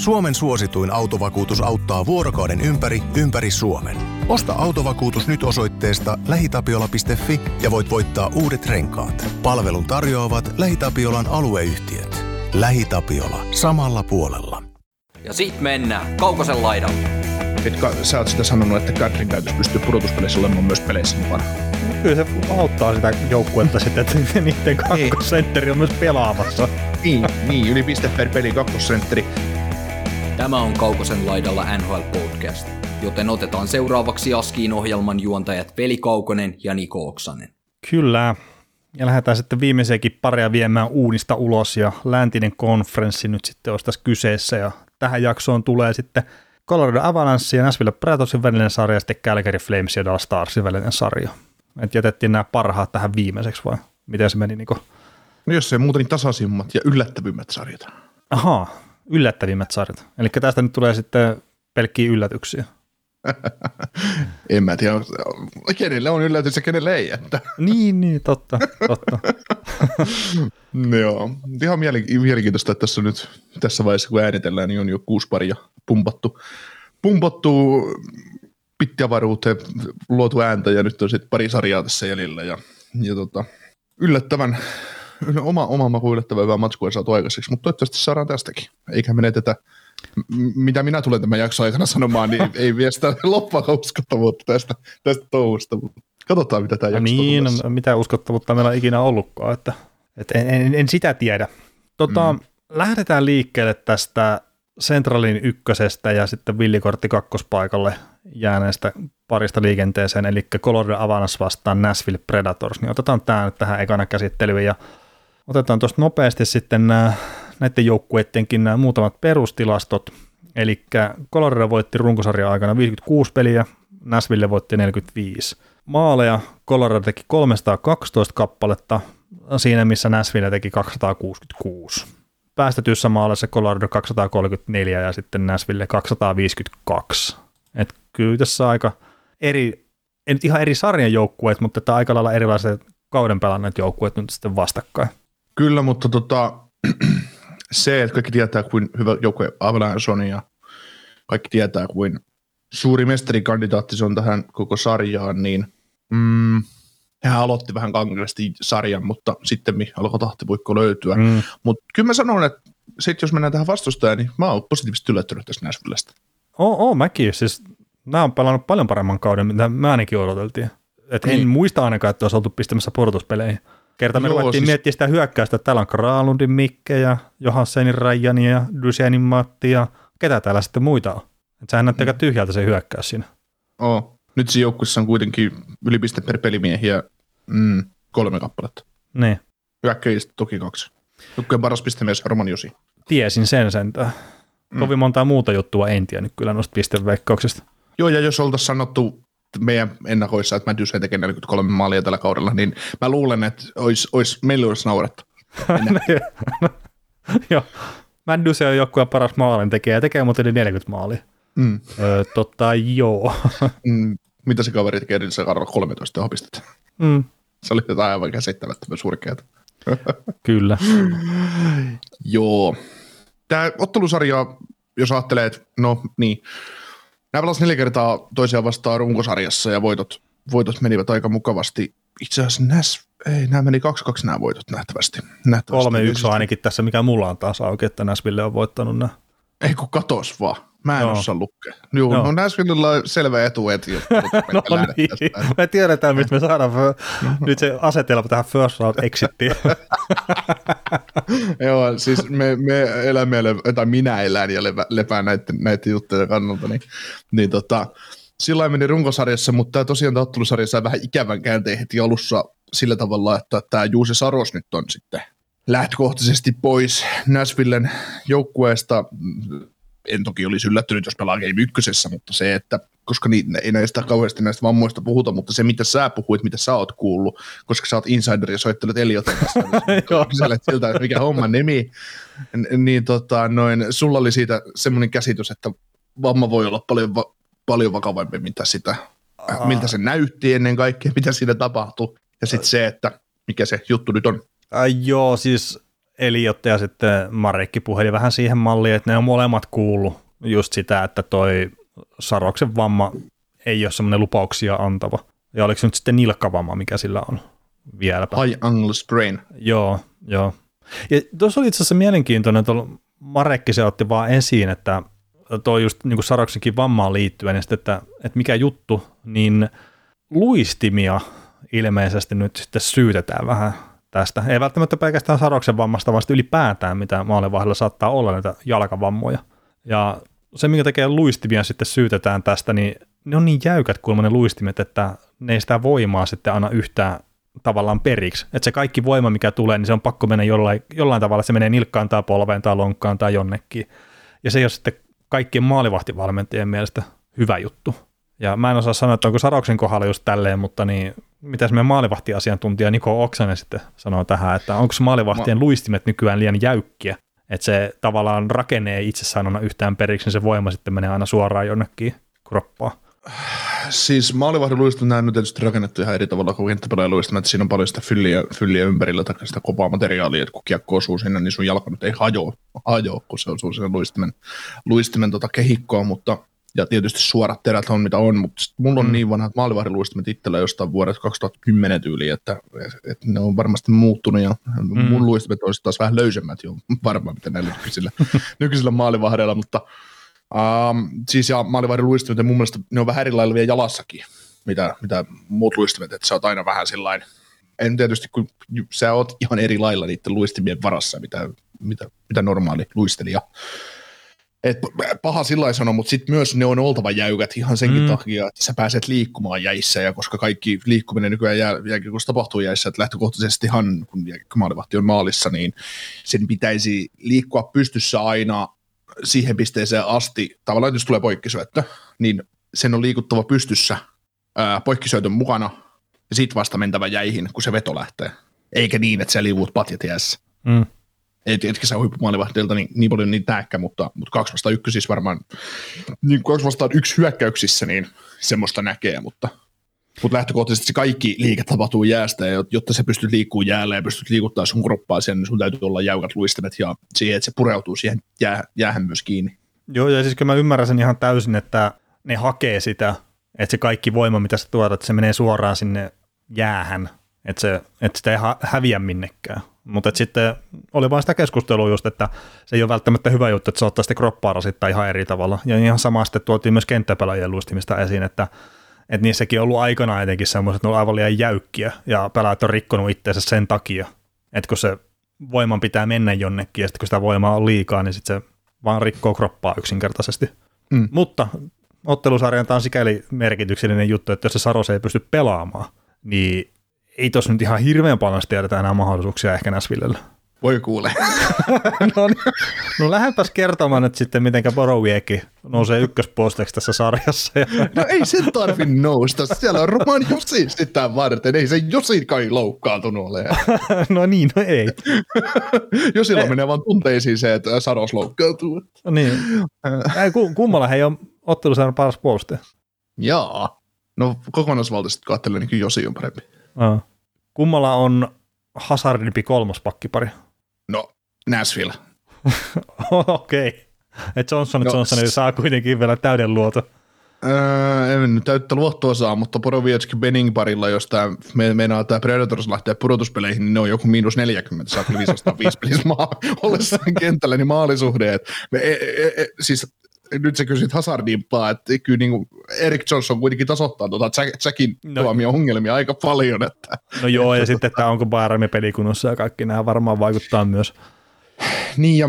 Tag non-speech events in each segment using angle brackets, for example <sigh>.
Suomen suosituin autovakuutus auttaa vuorokauden ympäri, ympäri Suomen. Osta autovakuutus nyt osoitteesta lähitapiola.fi ja voit voittaa uudet renkaat. Palvelun tarjoavat LähiTapiolan alueyhtiöt. LähiTapiola. Samalla puolella. Ja sit mennään Kaukosen laidalle. Etkö sä oot sitä sanonut, että Katrin täytyisi pystyä pudotuspeleissä olemaan myös peleissä mukana? Kyllä se auttaa sitä joukkuetta sitten, että <laughs> niiden kakkosentteri on myös pelaamassa. Niin, niin yli piste per peli kakkosentteri. Tämä on Kaukosen laidalla NHL Podcast, joten otetaan seuraavaksi Askiin ohjelman juontajat Veli Kaukonen ja Niko Oksanen. Kyllä, ja lähdetään sitten viimeisiäkin pareja viemään uunista ulos ja läntinen konferenssi nyt sitten olisi tässä kyseessä ja tähän jaksoon tulee sitten Colorado Avalanche ja Nashville Predatorsin välinen sarja ja sitten Calgary Flames ja Dallas Starsin välinen sarja. Et jätettiin nämä parhaat tähän viimeiseksi vai miten se meni? Niin No jos se muuta, niin tasaisimmat ja yllättävimmät sarjat. Ahaa, yllättävimmät sarjat. Eli tästä nyt tulee sitten pelkkiä yllätyksiä. <laughs> en mä tiedä, kenelle on yllätys ja kenelle ei. Että. <laughs> niin, niin, totta, totta. <laughs> Joo, ihan mielenkiintoista, että tässä nyt tässä vaiheessa, kun äänitellään, niin on jo kuusi paria pumpattu, pumpattu pittiavaruuteen luotu ääntä ja nyt on sitten pari sarjaa tässä jäljellä ja, ja tota, yllättävän, <laughs> oma, oma maku yllättävän hyvää matskua saatu aikaiseksi, mutta toivottavasti saadaan tästäkin, eikä menetetä mitä minä tulen tämän jakson aikana sanomaan, niin <laughs> ei vie sitä loppua uskottavuutta tästä, tästä touhusta. Katsotaan, mitä tämä jakso Niin, no, mitä uskottavuutta meillä on ikinä ollutkaan, että, että en, en, en, sitä tiedä. Tota, mm. Lähdetään liikkeelle tästä Centralin ykkösestä ja sitten villikortti kakkospaikalle jääneestä parista liikenteeseen, eli Colorado Avanas vastaan Nashville Predators, niin otetaan tämä nyt tähän ekana käsittelyyn ja otetaan tuosta nopeasti sitten nämä näiden joukkueidenkin nämä muutamat perustilastot. Eli Colorado voitti runkosarjan aikana 56 peliä, Nashville voitti 45. Maaleja Colorado teki 312 kappaletta, siinä missä Nashville teki 266. Päästetyssä maaleissa Colorado 234 ja sitten Nashville 252. Et kyllä tässä aika eri, ei nyt ihan eri sarjan joukkueet, mutta että aika lailla erilaiset kauden pelanneet joukkueet nyt sitten vastakkain. Kyllä, mutta tota, <clears throat> se, että kaikki tietää, kuin hyvä joukkue Avalanche on ja kaikki tietää, kuin suuri mestarikandidaatti se on tähän koko sarjaan, niin mm, hän aloitti vähän kankeasti sarjan, mutta sitten alkoi tahtipuikko löytyä. Mm. Mutta kyllä mä sanon, että sitten jos mennään tähän vastustajaan, niin mä oon positiivisesti yllättynyt tästä Nashvillestä. Oo, oo mäkin. Siis nämä on pelannut paljon paremman kauden, mitä me ainakin odoteltiin. Et niin. En muista ainakaan, että olisi oltu pistämässä pudotuspeleihin. Kerta me Joo, ruvettiin siis... miettiä sitä hyökkäystä, että täällä on Kralundin Mikke ja Johansenin Rajani ja Dysjanin Matti ja ketä täällä sitten muita on. Että sehän näyttää mm. tyhjältä se hyökkäys siinä. Oo. Nyt siinä joukkueessa on kuitenkin ylipiste per pelimiehiä mm, kolme kappaletta. Niin. Hyökkäjistä toki kaksi. Joukkueen paras pistemies Roman Josi. Tiesin sen sentään. Mm. Kovin montaa muuta juttua en tiennyt kyllä noista pisteveikkauksista. Joo, ja jos oltaisiin sanottu meidän ennakoissa, että Matthews tekee 43 maalia tällä kaudella, niin mä luulen, että olisi, olisi, meillä olisi naurettu. <laughs> <laughs> Joo, Matthews on joku paras maalin tekijä ja tekee muuten 40 maalia. Mm. Öö, totta, joo. <laughs> mm, mitä se kaveri tekee edellisellä kaudella 13 pistettä? Mm. Se oli jotain aivan käsittämättömän surkeata. Kyllä. joo. Tämä ottelusarja, jos ajattelee, että no niin, Nämä pelasivat neljä kertaa toisiaan vastaan runkosarjassa ja voitot, voitot menivät aika mukavasti. Itse asiassa Näs, ei, nämä meni 2-2 nämä voitot nähtävästi. nähtävästi. 3-1 on ainakin tässä, mikä mulla on taas auki, että Näsville on voittanut nämä. Ei kun katos vaan. Mä en Joo. osaa lukea. Joo, Joo. no Nashvillella on selvä etu, että <laughs> no niin, me tiedetään, mistä me saadaan nyt se asetelma tähän first round exittiin. <laughs> Joo, siis me, me elämme, tai minä elän ja lepään näiden, näiden juttujen kannalta, niin, niin tota, sillä meni runkosarjassa, mutta tämä tosiaan tämä sai vähän ikävän käänteen heti alussa sillä tavalla, että tämä Juuse Saros nyt on sitten lähtökohtaisesti pois Nashvillen joukkueesta en toki olisi yllättynyt, jos pelaa Game ykkösessä, mutta se, että koska niin, ei näistä kauheasti näistä vammoista puhuta, mutta se, mitä sä puhuit, mitä sä oot kuullut, koska sä oot insider ja soittelet Elioten kanssa, niin <laughs> siltä, että mikä homma nimi, niin tota, noin, sulla oli siitä semmoinen käsitys, että vamma voi olla paljon, va- paljon vakavampi, mitä sitä, Aa. miltä se näytti ennen kaikkea, mitä siinä tapahtui, ja sitten se, että mikä se juttu nyt on. Äh, joo, siis Eliotta ja sitten Marekki puheli vähän siihen malliin, että ne on molemmat kuullut just sitä, että toi Saroksen vamma ei ole semmoinen lupauksia antava. Ja oliko se nyt sitten nilkkavamma, mikä sillä on vieläpä? High angle sprain. Joo, joo. Ja tuossa oli itse asiassa mielenkiintoinen, että Marekki se otti vaan esiin, että tuo just niin kuin Saroksenkin vammaan liittyen, niin sitten, että, että mikä juttu, niin luistimia ilmeisesti nyt sitten syytetään vähän tästä. Ei välttämättä pelkästään Saroksen vammasta, vaan ylipäätään, mitä maalivahdella saattaa olla näitä jalkavammoja. Ja se, minkä tekee luistimia sitten syytetään tästä, niin ne on niin jäykät kuulemma ne luistimet, että ne ei sitä voimaa sitten aina yhtään tavallaan periksi. Että se kaikki voima, mikä tulee, niin se on pakko mennä jollain, jollain tavalla, se menee nilkkaan tai polveen tai lonkkaan tai jonnekin. Ja se ei ole sitten kaikkien maalivahtivalmentajien mielestä hyvä juttu. Ja mä en osaa sanoa, että onko Saroksen kohdalla just tälleen, mutta niin, mitäs meidän maalivahtiasiantuntija Niko Oksanen sitten sanoo tähän, että onko maalivahtien Ma- luistimet nykyään liian jäykkiä, että se tavallaan rakenne ei itsessään aina yhtään periksi, niin se voima sitten menee aina suoraan jonnekin kroppaan. Siis maalivahdin luistimet on nyt tietysti rakennettu ihan eri tavalla kuin kenttäpelaajan luistimet, siinä on paljon sitä fylliä, fylliä ympärillä tai sitä kopaa materiaalia, että kun kiekko osuu sinne, niin sun jalka nyt ei hajoa, hajoa kun se osuu sinne luistimen, luistimen tota kehikkoon, mutta ja tietysti suorat terät on mitä on, mutta mulla on mm. niin vanhat maalivahdiluistimet itsellä jostain vuodesta 2010 tyyli, että, että ne on varmasti muuttunut ja mm. mun luistimet olisi taas vähän löysemmät jo varmaan, mitä näillä nykyisillä, <laughs> nykyisillä maalivahdeilla, mutta um, siis ja maalivahdin luistimet mun mielestä ne on vähän eri lailla vielä jalassakin, mitä, mitä muut luistimet, että sä oot aina vähän sillain, en tietysti, kun sä oot ihan eri lailla niiden luistimien varassa, mitä, mitä, mitä normaali luistelija et paha sillä sanoa, mutta sitten myös ne on oltava jäykät ihan senkin mm. takia, että sä pääset liikkumaan jäissä, ja koska kaikki liikkuminen nykyään jää, kun tapahtuu jäissä, että lähtökohtaisestihan, kun maalivahti on maalissa, niin sen pitäisi liikkua pystyssä aina siihen pisteeseen asti, tavallaan jos tulee poikkisyöttö, niin sen on liikuttava pystyssä ää, poikkisyötön mukana, ja sitten vasta mentävä jäihin, kun se veto lähtee. Eikä niin, että sä liuut patjat jäässä. Mm et, etkä sä huippumaalivahdilta niin, niin paljon niin tääkkä, mutta, mutta kaksi vastaan yksi siis varmaan, niin kaksi vastaan yksi hyökkäyksissä, niin semmoista näkee, mutta, mutta lähtökohtaisesti se kaikki liike tapahtuu jäästä, ja jotta se pystyt liikkumaan jäällä ja pystyt liikuttaa sun kroppaa sen, niin sun täytyy olla jäykät luistimet ja siihen, että se pureutuu siihen jää, jäähän myös kiinni. Joo, ja siis kyllä mä ymmärrän sen ihan täysin, että ne hakee sitä, että se kaikki voima, mitä sä tuotat, se menee suoraan sinne jäähän, että, se, että sitä ei häviä minnekään. Mutta sitten oli vain sitä keskustelua just, että se ei ole välttämättä hyvä juttu, että se ottaa sitten kroppaa rasittaa ihan eri tavalla. Ja ihan sama sitten tuotiin myös kenttäpelaajien luistimista esiin, että, että niissäkin on ollut aikana etenkin semmoiset, että ne on aivan liian jäykkiä ja pelaajat on rikkonut itseensä sen takia, että kun se voiman pitää mennä jonnekin ja sitten kun sitä voimaa on liikaa, niin sitten se vaan rikkoo kroppaa yksinkertaisesti. Mm. Mutta ottelusarjan tämä on sikäli merkityksellinen juttu, että jos se Saros ei pysty pelaamaan, niin ei tos nyt ihan hirveän paljon tiedetä enää mahdollisuuksia ehkä Näsvillellä. Voi kuule. <laughs> no, niin. no lähdepäs kertomaan nyt sitten, miten Borowiecki nousee ykkösposteeksi tässä sarjassa. <laughs> no ei sen tarvi nousta, siellä on Roman Josi sitä varten, ei se Josi kai loukkaantunut ole. <laughs> no niin, no ei. Josilla menee vaan tunteisiin se, että Saros loukkaantuu. No niin, ei, kummalla he on ottelusarjan paras puolustaja. Jaa, no kokonaisvaltaisesti kun ajattelen, niin kyllä Josi on parempi. Uh. Kummalla on Hazardimpi kolmas pakkipari? No, Nashville. <laughs> Okei. okay. Et Johnson no, Johnson s- saa kuitenkin vielä täyden luoto. Öö, en täyttä luottoa saa, mutta Porovietski Benning parilla, jos tämä me, meinaa tämä Predators lähtee pudotuspeleihin, niin ne on joku miinus 40, saa kyllä 505 pelissä maa, <laughs> ollessaan kentällä, niin maalisuhde. Et me, e, e, e, siis nyt sä kysyt Hazardimpaa, että kyllä niin kuin Erik Johnson kuitenkin tasoittaa tuota Jackin no, tuomia ongelmia aika paljon. Että, no joo, ja sitten, että onko Bayernin pelikunnossa ja kaikki nämä varmaan vaikuttaa myös. Niin, ja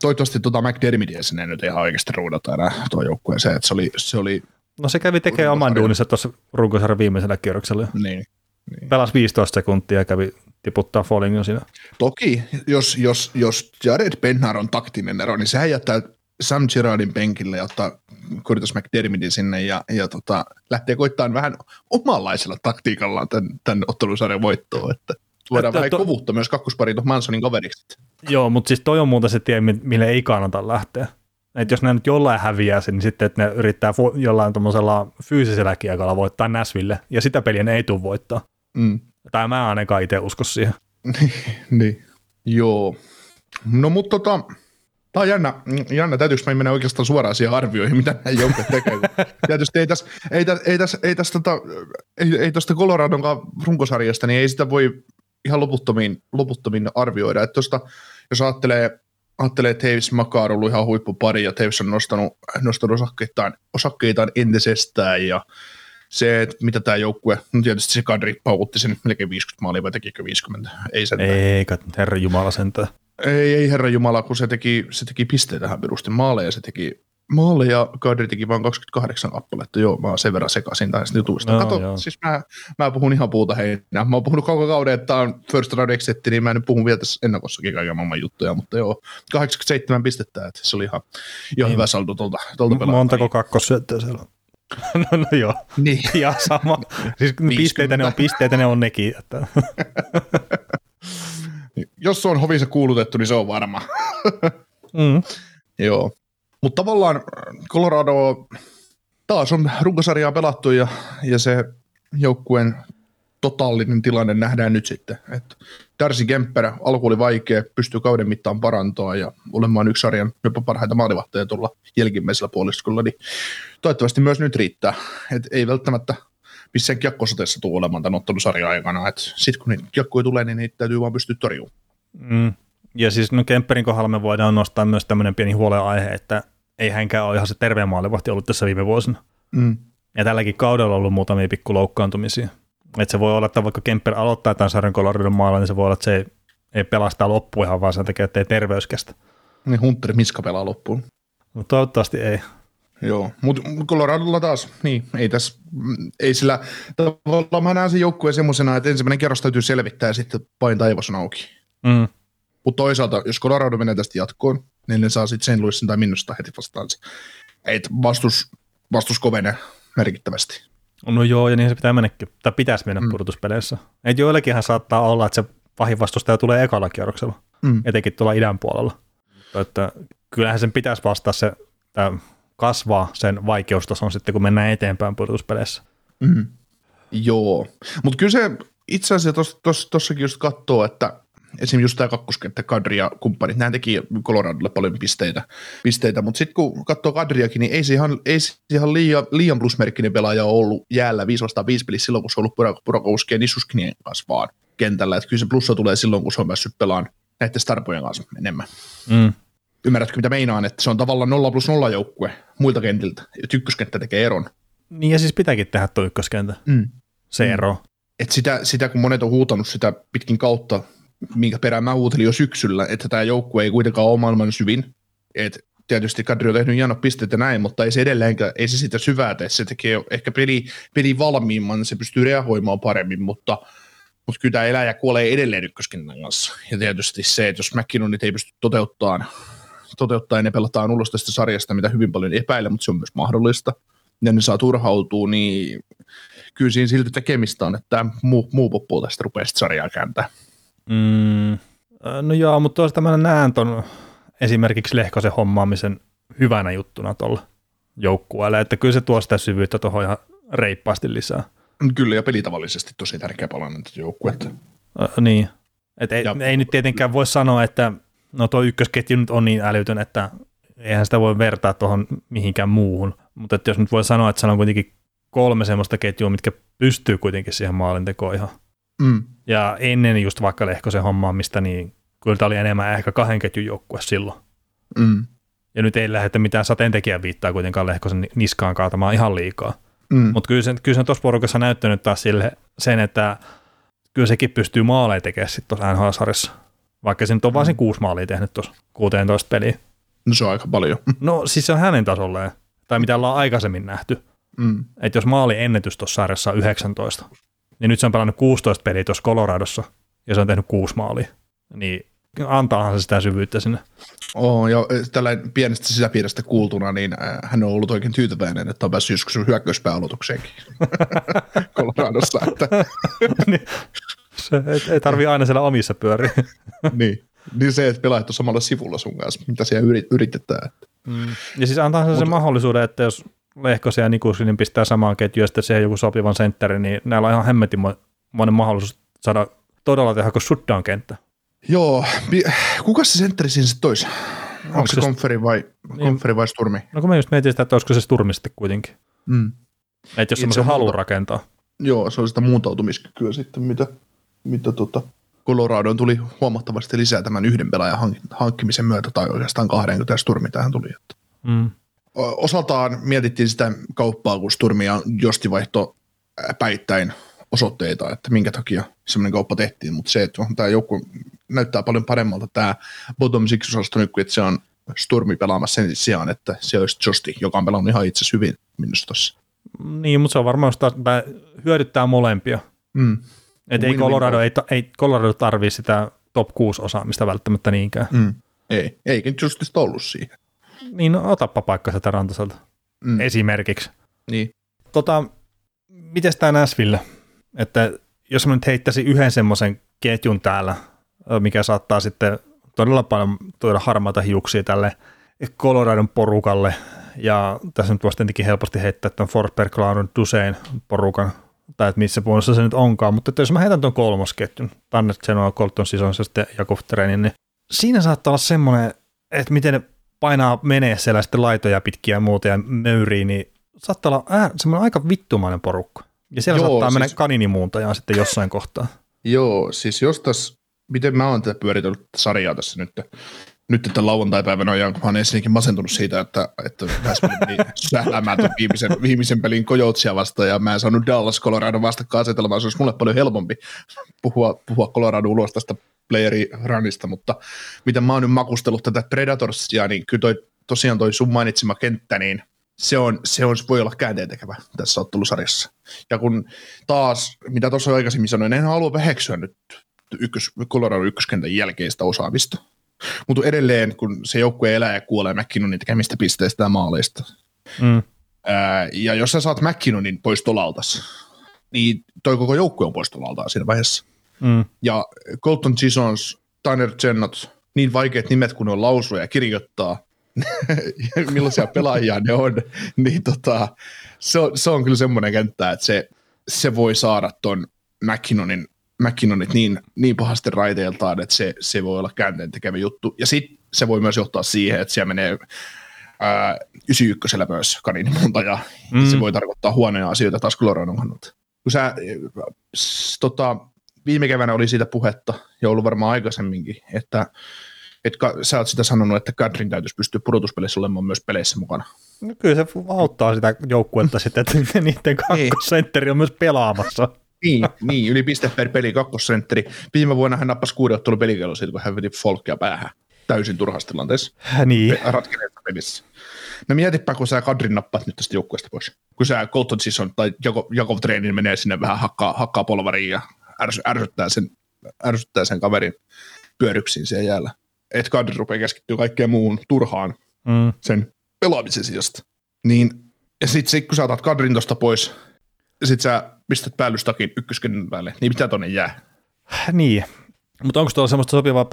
toivottavasti tuota McDermittiä sinne nyt ihan oikeasti ruudata enää tuo joukkueeseen, että se oli, se oli No se kävi tekemään oman duunissa tuossa runkosarjan viimeisellä kierroksella. Niin. niin. Pelasi 15 sekuntia ja kävi tiputtaa Follingin siinä. Toki, jos, jos, jos Jared Bennar on taktinen ero, niin sehän jättää Sam Girardin penkille ja ottaa Curtis McDermittin sinne ja, ja tota, lähtee koittamaan vähän omanlaisella taktiikallaan tämän, tämän ottelusarjan voittoa, että voidaan vähän to... kovuutta myös kakkospari Mansonin kaveriksi. Joo, mutta siis toi on muuta se tie, mille ei kannata lähteä. Et jos ne nyt jollain häviää sen, niin sitten että ne yrittää jollain tuommoisella fyysisellä kiekalla voittaa Näsville, ja sitä peliä ne ei tule voittaa. Mm. Tai mä ainakaan itse usko siihen. <laughs> niin. Joo. No mutta tota, Tämä on jännä, jännä. täytyykö mennä oikeastaan suoraan siihen arvioihin, mitä nämä joukkueet tekee. Tietysti ei tässä, ei, tässä, ei, tässä, ei, tästä, tota, ei, ei tästä Coloradon runkosarjasta, niin ei sitä voi ihan loputtomiin, loputtomiin arvioida. Että tosta, jos ajattelee, ajattelee, että Taves Makar on ollut ihan huippupari ja Taves on nostanut, nostanut osakkeitaan, osakkeitaan entisestään ja se, että mitä tämä joukkue, no tietysti se kadri paukutti sen melkein 50 maalia, vai tekikö 50? Ei sen. Ei, herra Jumala sentään. Ei, ei herra Jumala, kun se teki, se teki pisteitä hän perusti maaleja, se teki maaleja, ja Kadri teki vain 28 kappaletta, joo, mä oon sen verran sekaisin näistä jutuista. No, Kato, joo. siis mä, mä puhun ihan puuta heinää. Mä oon puhunut koko kauden, että on first round exitti, niin mä en puhun vielä tässä ennakossakin kaiken maailman juttuja, mutta joo, 87 pistettä, että se oli ihan, ihan niin. hyvä saldo tuolta, tuolta pelata. Montako kakkossyöttöä siellä on? <laughs> no, no joo, niin. <laughs> ja sama. Siis pisteitä ne on pisteitä, ne on nekin. Että. <laughs> Niin, jos se on hovissa kuulutettu, niin se on varma. <laughs> mm. Joo. Mutta tavallaan Colorado taas on runkosarjaa pelattu ja, ja se joukkueen totaalinen tilanne nähdään nyt sitten. Että Darcy Kemper, alku oli vaikea, pystyy kauden mittaan parantaa ja olemaan yksi sarjan jopa parhaita maalivahteja tuolla jälkimmäisellä puoliskolla, niin toivottavasti myös nyt riittää. Et ei välttämättä missään kiekkosoteessa tule olemaan tämän ottelusarjan aikana. Sitten kun niitä kiekkoja tulee, niin niitä täytyy vaan pystyä torjumaan. Mm. Ja siis no Kemperin kohdalla me voidaan nostaa myös tämmöinen pieni huolenaihe, että ei hänkään ole ihan se terveen maalivahti ollut tässä viime vuosina. Mm. Ja tälläkin kaudella on ollut muutamia pikku loukkaantumisia. Että se voi olla, että vaikka Kemper aloittaa tämän sarjan Coloradon maalla, niin se voi olla, että se ei, ei pelastaa loppuun ihan vaan sen takia, että ei terveys kestä. Niin Hunter Miska pelaa loppuun. No, toivottavasti ei. Joo, mutta Coloradolla taas, niin, ei tässä, ei sillä, tavallaan mä näen sen joukkueen semmoisena, että ensimmäinen kerros täytyy selvittää ja sitten pain taivas on auki. Mm. Mutta toisaalta, jos Colorado menee tästä jatkoon, niin ne saa sitten St. Louisin tai Minusta heti vastaan. Et vastus, vastus kovenee merkittävästi. No joo, ja niin se pitää mennäkin, tai pitäisi mennä mm. pudotuspeleissä. Et joillekinhan saattaa olla, että se pahin vastustaja tulee ekalla kierroksella, mm. etenkin tuolla idän puolella. Että kyllähän sen pitäisi vastaa se, tämä kasvaa sen vaikeustason sitten, kun mennään eteenpäin pudotuspeleissä. Mm. Joo, mutta kyllä se itse asiassa tuossakin just katsoo, että esimerkiksi just tämä kakkoskenttä, Kadri ja kumppanit, nämä teki Coloradolle paljon pisteitä, pisteitä mutta sitten kun katsoo Kadriakin, niin ei se ihan, ei se ihan liian, liian plusmerkkinen pelaaja ole ollut jäällä 5 vastaan 5 pelissä silloin, kun se on ollut Purakouskien ja Nisuskinen kanssa vaan kentällä. Että kyllä se plussa tulee silloin, kun se on päässyt pelaamaan näiden starpojen kanssa enemmän. Mm. Ymmärrätkö, mitä meinaan, että se on tavallaan 0 plus 0 joukkue muilta kentiltä, ja ykköskenttä tekee eron. Niin ja siis pitääkin tehdä tuo ykköskenttä, mm. se mm. ero. Et sitä, sitä, kun monet on huutanut sitä pitkin kautta, minkä perään mä huutelin jo syksyllä, että tämä joukkue ei kuitenkaan ole maailman syvin. Et tietysti Kadri on tehnyt hienot pisteet ja näin, mutta ei se edelleenkään, ei se sitä syvää tee. Se tekee ehkä peli, peli valmiimman, se pystyy reagoimaan paremmin, mutta, mutta kyllä tämä eläjä kuolee edelleen ykköskentän kanssa. Ja tietysti se, että jos McKinnonit ei pysty toteuttamaan, toteuttaa ne pelataan ulos tästä sarjasta, mitä hyvin paljon epäilee, mutta se on myös mahdollista, ja ne saa turhautua, niin kyllä siinä silti tekemistä on, että muu, muu poppu tästä rupeaa sarjaa kääntää. Mm, no joo, mutta toisaalta mä näen ton esimerkiksi Lehkosen hommaamisen hyvänä juttuna tuolla joukkueelle, että kyllä se tuo sitä syvyyttä tuohon ihan reippaasti lisää. Kyllä, ja pelitavallisesti tosi tärkeä palanen joukkuetta. Äh, niin, et ei, ei nyt tietenkään voi sanoa, että no tuo ykkösketju nyt on niin älytön, että eihän sitä voi vertaa tuohon mihinkään muuhun, mutta jos nyt voi sanoa, että se on kuitenkin kolme semmoista ketjua, mitkä pystyy kuitenkin siihen maalintekoon ihan Mm. Ja ennen just vaikka Lehkosen hommaamista, niin kyllä tämä oli enemmän ehkä kahden ketjun joukkue silloin. Mm. Ja nyt ei lähdetä mitään sateentekijän viittaa kuitenkaan Lehkosen niskaan kaatamaan ihan liikaa. Mm. Mutta kyllä se, kyllä se tuossa porukassa näyttänyt taas sille, sen, että kyllä sekin pystyy maaleja tekemään sitten tuossa NHL-sarjassa. Vaikka se nyt on mm. vain kuusi maalia tehnyt tuossa 16 peliä. No se on aika paljon. <laughs> No siis se on hänen tasolleen, tai mitä ollaan aikaisemmin nähty. Mm. Että jos maali ennätys tuossa sarjassa on 19, niin nyt se on pelannut 16 peliä tuossa Coloradossa, ja se on tehnyt kuusi maalia. Niin antaahan se sitä syvyyttä sinne. Oo, ja tällä pienestä sisäpiiristä kuultuna, niin hän on ollut oikein tyytyväinen, että on päässyt joskus hyökkäyspääaloitukseenkin <laughs> Coloradossa. Että. niin, ei, ei tarvii aina siellä omissa pyöriä. <laughs> niin. niin se, että pelaat samalla sivulla sun kanssa, mitä siellä yritetään. Mm. Ja siis antaa se Mut, mahdollisuuden, että jos Lehkosen ja Nikusin pistää samaan ketjuun ja sitten siihen joku sopivan sentteri, niin näillä on ihan hemmetin monen mahdollisuus saada todella tehokas shutdown-kenttä. Joo, kuka se sentteri siinä sitten toisi? Onko, Onko se konferi vai, niin. konferi vai sturmi? No kun mä just mietin sitä, että olisiko se sturmi sitten kuitenkin. Mm. Että jos semmoisen halu muuta, rakentaa. Joo, se on sitä muuntautumiskykyä sitten, mitä, mitä tota, Coloradoon tuli huomattavasti lisää tämän yhden pelaajan hankkimisen myötä, tai oikeastaan kahden, kun tämä Sturmi tähän tuli. Mm. Osaltaan mietittiin sitä kauppaa, kun Sturmia josti vaihto päittäin osoitteita, että minkä takia semmoinen kauppa tehtiin, mutta se, että tämä joukku näyttää paljon paremmalta tämä bottom six osasto nyt, että se on Sturmi pelaamassa sen sijaan, että se olisi Josti, joka on pelannut ihan itse hyvin minustossa. Niin, mutta se on varmaan sitä, että hyödyttää molempia. Mm. Että ei Colorado, ei, ei Colorado tarvii sitä top 6 osaamista välttämättä niinkään. Mm. Ei, eikä Justista ollut siihen. Niin, no, otappa paikka sitä Rantaselta. Mm. Esimerkiksi. Niin. Tota, miten tämä Nashville? Että jos mä nyt heittäisin yhden semmoisen ketjun täällä, mikä saattaa sitten todella paljon tuoda harmaita hiuksia tälle Coloradon porukalle, ja tässä nyt voisi tietenkin helposti heittää tämän Forsberg, Cloudon, Dusein porukan, tai että missä puolessa se nyt onkaan, mutta että jos mä heitän tuon kolmosketjun, Tanner Genoa, Colton Sisons ja sitten Jakov Trenin, niin siinä saattaa olla semmoinen, että miten ne painaa menee siellä sitten laitoja pitkiä ja muuta ja möyriin, niin saattaa olla ää, semmoinen aika vittumainen porukka. Ja siellä Joo, saattaa siis... mennä kaninimuuntajaan sitten jossain kohtaa. Joo, siis jos tässä, miten mä oon tätä pyöritellyt sarjaa tässä nyt, nyt että lauantai-päivänä ajan, kun mä oon ensinnäkin masentunut siitä, että, että meni <laughs> sähläämään tuon viimeisen, viimeisen pelin Coyotesia vastaan, ja mä en saanut Dallas Colorado vastakkain asetelmaan, se olisi mulle paljon helpompi puhua, puhua Colorado ulos tästä playeri runista, mutta miten mä oon nyt makustellut tätä Predatorsia, niin kyllä toi, tosiaan toi sun mainitsema kenttä, niin se, on, se on, voi olla käänteen tekevä tässä ottelusarjassa. Ja kun taas, mitä tuossa aikaisemmin sanoin, en halua väheksyä nyt ykkös, Colorado ykköskentän jälkeistä osaamista. Mutta edelleen, kun se joukkue elää ja kuolee McKinnonin tekemistä pisteistä ja maaleista, mm. ää, ja jos sä saat McKinnonin pois tolaltas, niin toi koko joukkue on pois tolaltaan siinä vaiheessa. Mm. Ja Colton Chisons, Tanner Jennot, niin vaikeat nimet kuin on lausua ja kirjoittaa, <laughs> millaisia pelaajia ne on, niin tota, se, on, se on kyllä semmoinen kenttä, että se, se voi saada ton McKinnonin, McKinnonit niin, niin pahasti raiteiltaan, että se, se voi olla käänteen tekevä juttu. Ja sitten se voi myös johtaa siihen, että siellä menee ää, 91 myös kaninimunta, ja mm. se voi tarkoittaa huonoja asioita taas Coloradon kannalta. Kun sä, s, tota, viime keväänä oli siitä puhetta, ja ollut varmaan aikaisemminkin, että et ka, sä oot sitä sanonut, että Kadrin täytyisi pystyä pudotuspeleissä olemaan myös peleissä mukana. No kyllä se auttaa sitä joukkuetta sitten, että <laughs> niiden kakkosentteri on myös pelaamassa. Niin, niin, yli piste per peli kakkosentteri. Viime vuonna hän nappasi kuuden ottelun pelikello siitä, kun hän veti Folkia päähän täysin turhassa tilanteessa. Niin. Ratkeneessa pelissä. No mietipä, kun sä Kadrin nappaat nyt tästä joukkueesta pois. Kun sä Colton Sisson tai Jakov, Jakov Treenin menee sinne vähän hakkaa, hakkaa polvariin ja ärsy, ärsyttää, sen, ärsyttää sen kaverin pyöryksiin siellä jäällä että kadri rupeaa keskittyä kaikkeen muuhun turhaan mm. sen pelaamisen sijasta. Niin, ja sitten sit, kun sä otat kadrin tosta pois, sit sä pistät päällystakin ykköskentän päälle, niin mitä tonne jää? Niin, mutta onko tuolla semmoista sopivaa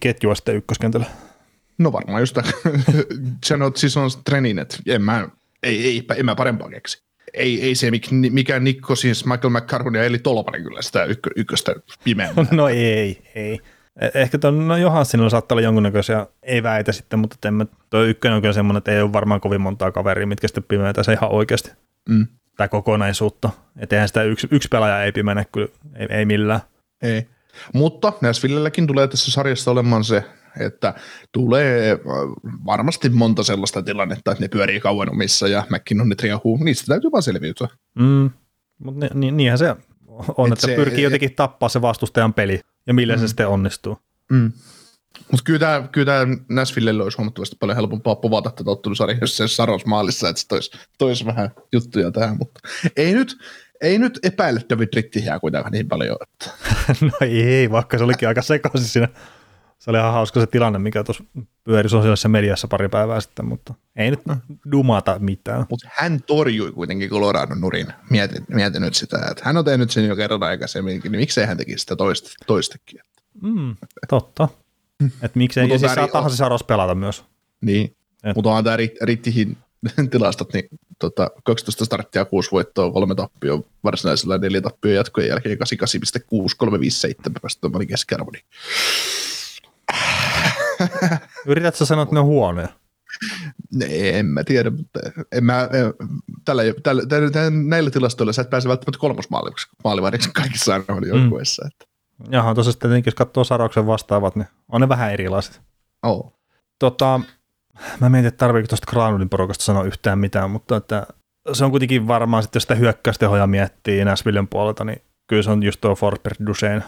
ketjua sitten ykköskentällä? No varmaan just sanot <laughs> siis on trenin, että en mä, ei, ei, en mä parempaa keksi. Ei, ei se mikä Nikko, siis Michael McCarron ja Eli Tolpanen kyllä sitä ykkö, ykköstä pimeämpää. <laughs> No ei, ei. E- ehkä tuon no Johanssonilla saattaa olla jonkunnäköisiä eväitä sitten, mutta en mä, toi ykkönen on kyllä semmoinen, että ei ole varmaan kovin montaa kaveria, mitkä sitten pimeätä se ihan oikeasti. Mm. Tai kokonaisuutta. Että eihän sitä yksi, yksi pelaaja ei pimeänä kyllä, ei, ei millään. Ei. Mutta Näsvillelläkin tulee tässä sarjassa olemaan se, että tulee varmasti monta sellaista tilannetta, että ne pyörii kauan omissa ja McKinnonit riahuu, niistä täytyy vaan selviytyä. Mm. Mutta ni, niinhän se on, Et että se, pyrkii jotenkin tappaa se vastustajan peli ja millä mm. se sitten onnistuu. Mm. Mutta kyllä tämä, kyllä tämä Nashvillelle olisi huomattavasti paljon helpompaa povata tätä ottelusarjaa, jos se Saros maalissa, että se toisi, toisi vähän juttuja tähän, mutta ei nyt, ei nyt epäile David Rittihiä kuitenkaan niin paljon. Että. <laughs> no ei, vaikka se olikin aika sekaisin siinä. Se oli ihan hauska se tilanne, mikä tuossa pyöri sosiaalisessa mediassa pari päivää sitten, mutta ei nyt dumata mitään. Mutta hän torjui kuitenkin Coloradon nurin. Mietin, mietin nyt sitä, että hän on tehnyt sen jo kerran aikaisemminkin, niin miksei hän tekisi sitä toista, toistakin. Mm, totta. Että miksei, ja siis saa se Saros pelata myös. Niin, mutta onhan tämä Rittihin <laughs> tilastot, niin tota, 12 starttia, 6 voittoa, 3 tappioa, varsinaisella 4 tappioa jatkojen jälkeen 88,6357 päästä keskiarvo. Niin <laughs> Yritätkö sanoa, että ne on huonoja? Ne, en mä tiedä, mutta en mä, tällä, tällä, tällä, tällä, näillä tilastoilla sä et pääse välttämättä kolmosmaalivahdiksi kaikissa aina joukkueissa. Mm. Että. Jaha, tosiaan tietenkin, jos katsoo Sarauksen vastaavat, niin on ne vähän erilaiset. Oh. Tota, mä mietin, että tarviiko tuosta Granulin porukasta sanoa yhtään mitään, mutta että se on kuitenkin varmaan sitten, jos sitä hyökkäystehoja miettii Nashvillen puolelta, niin kyllä se on just tuo Forsberg, Duchesne,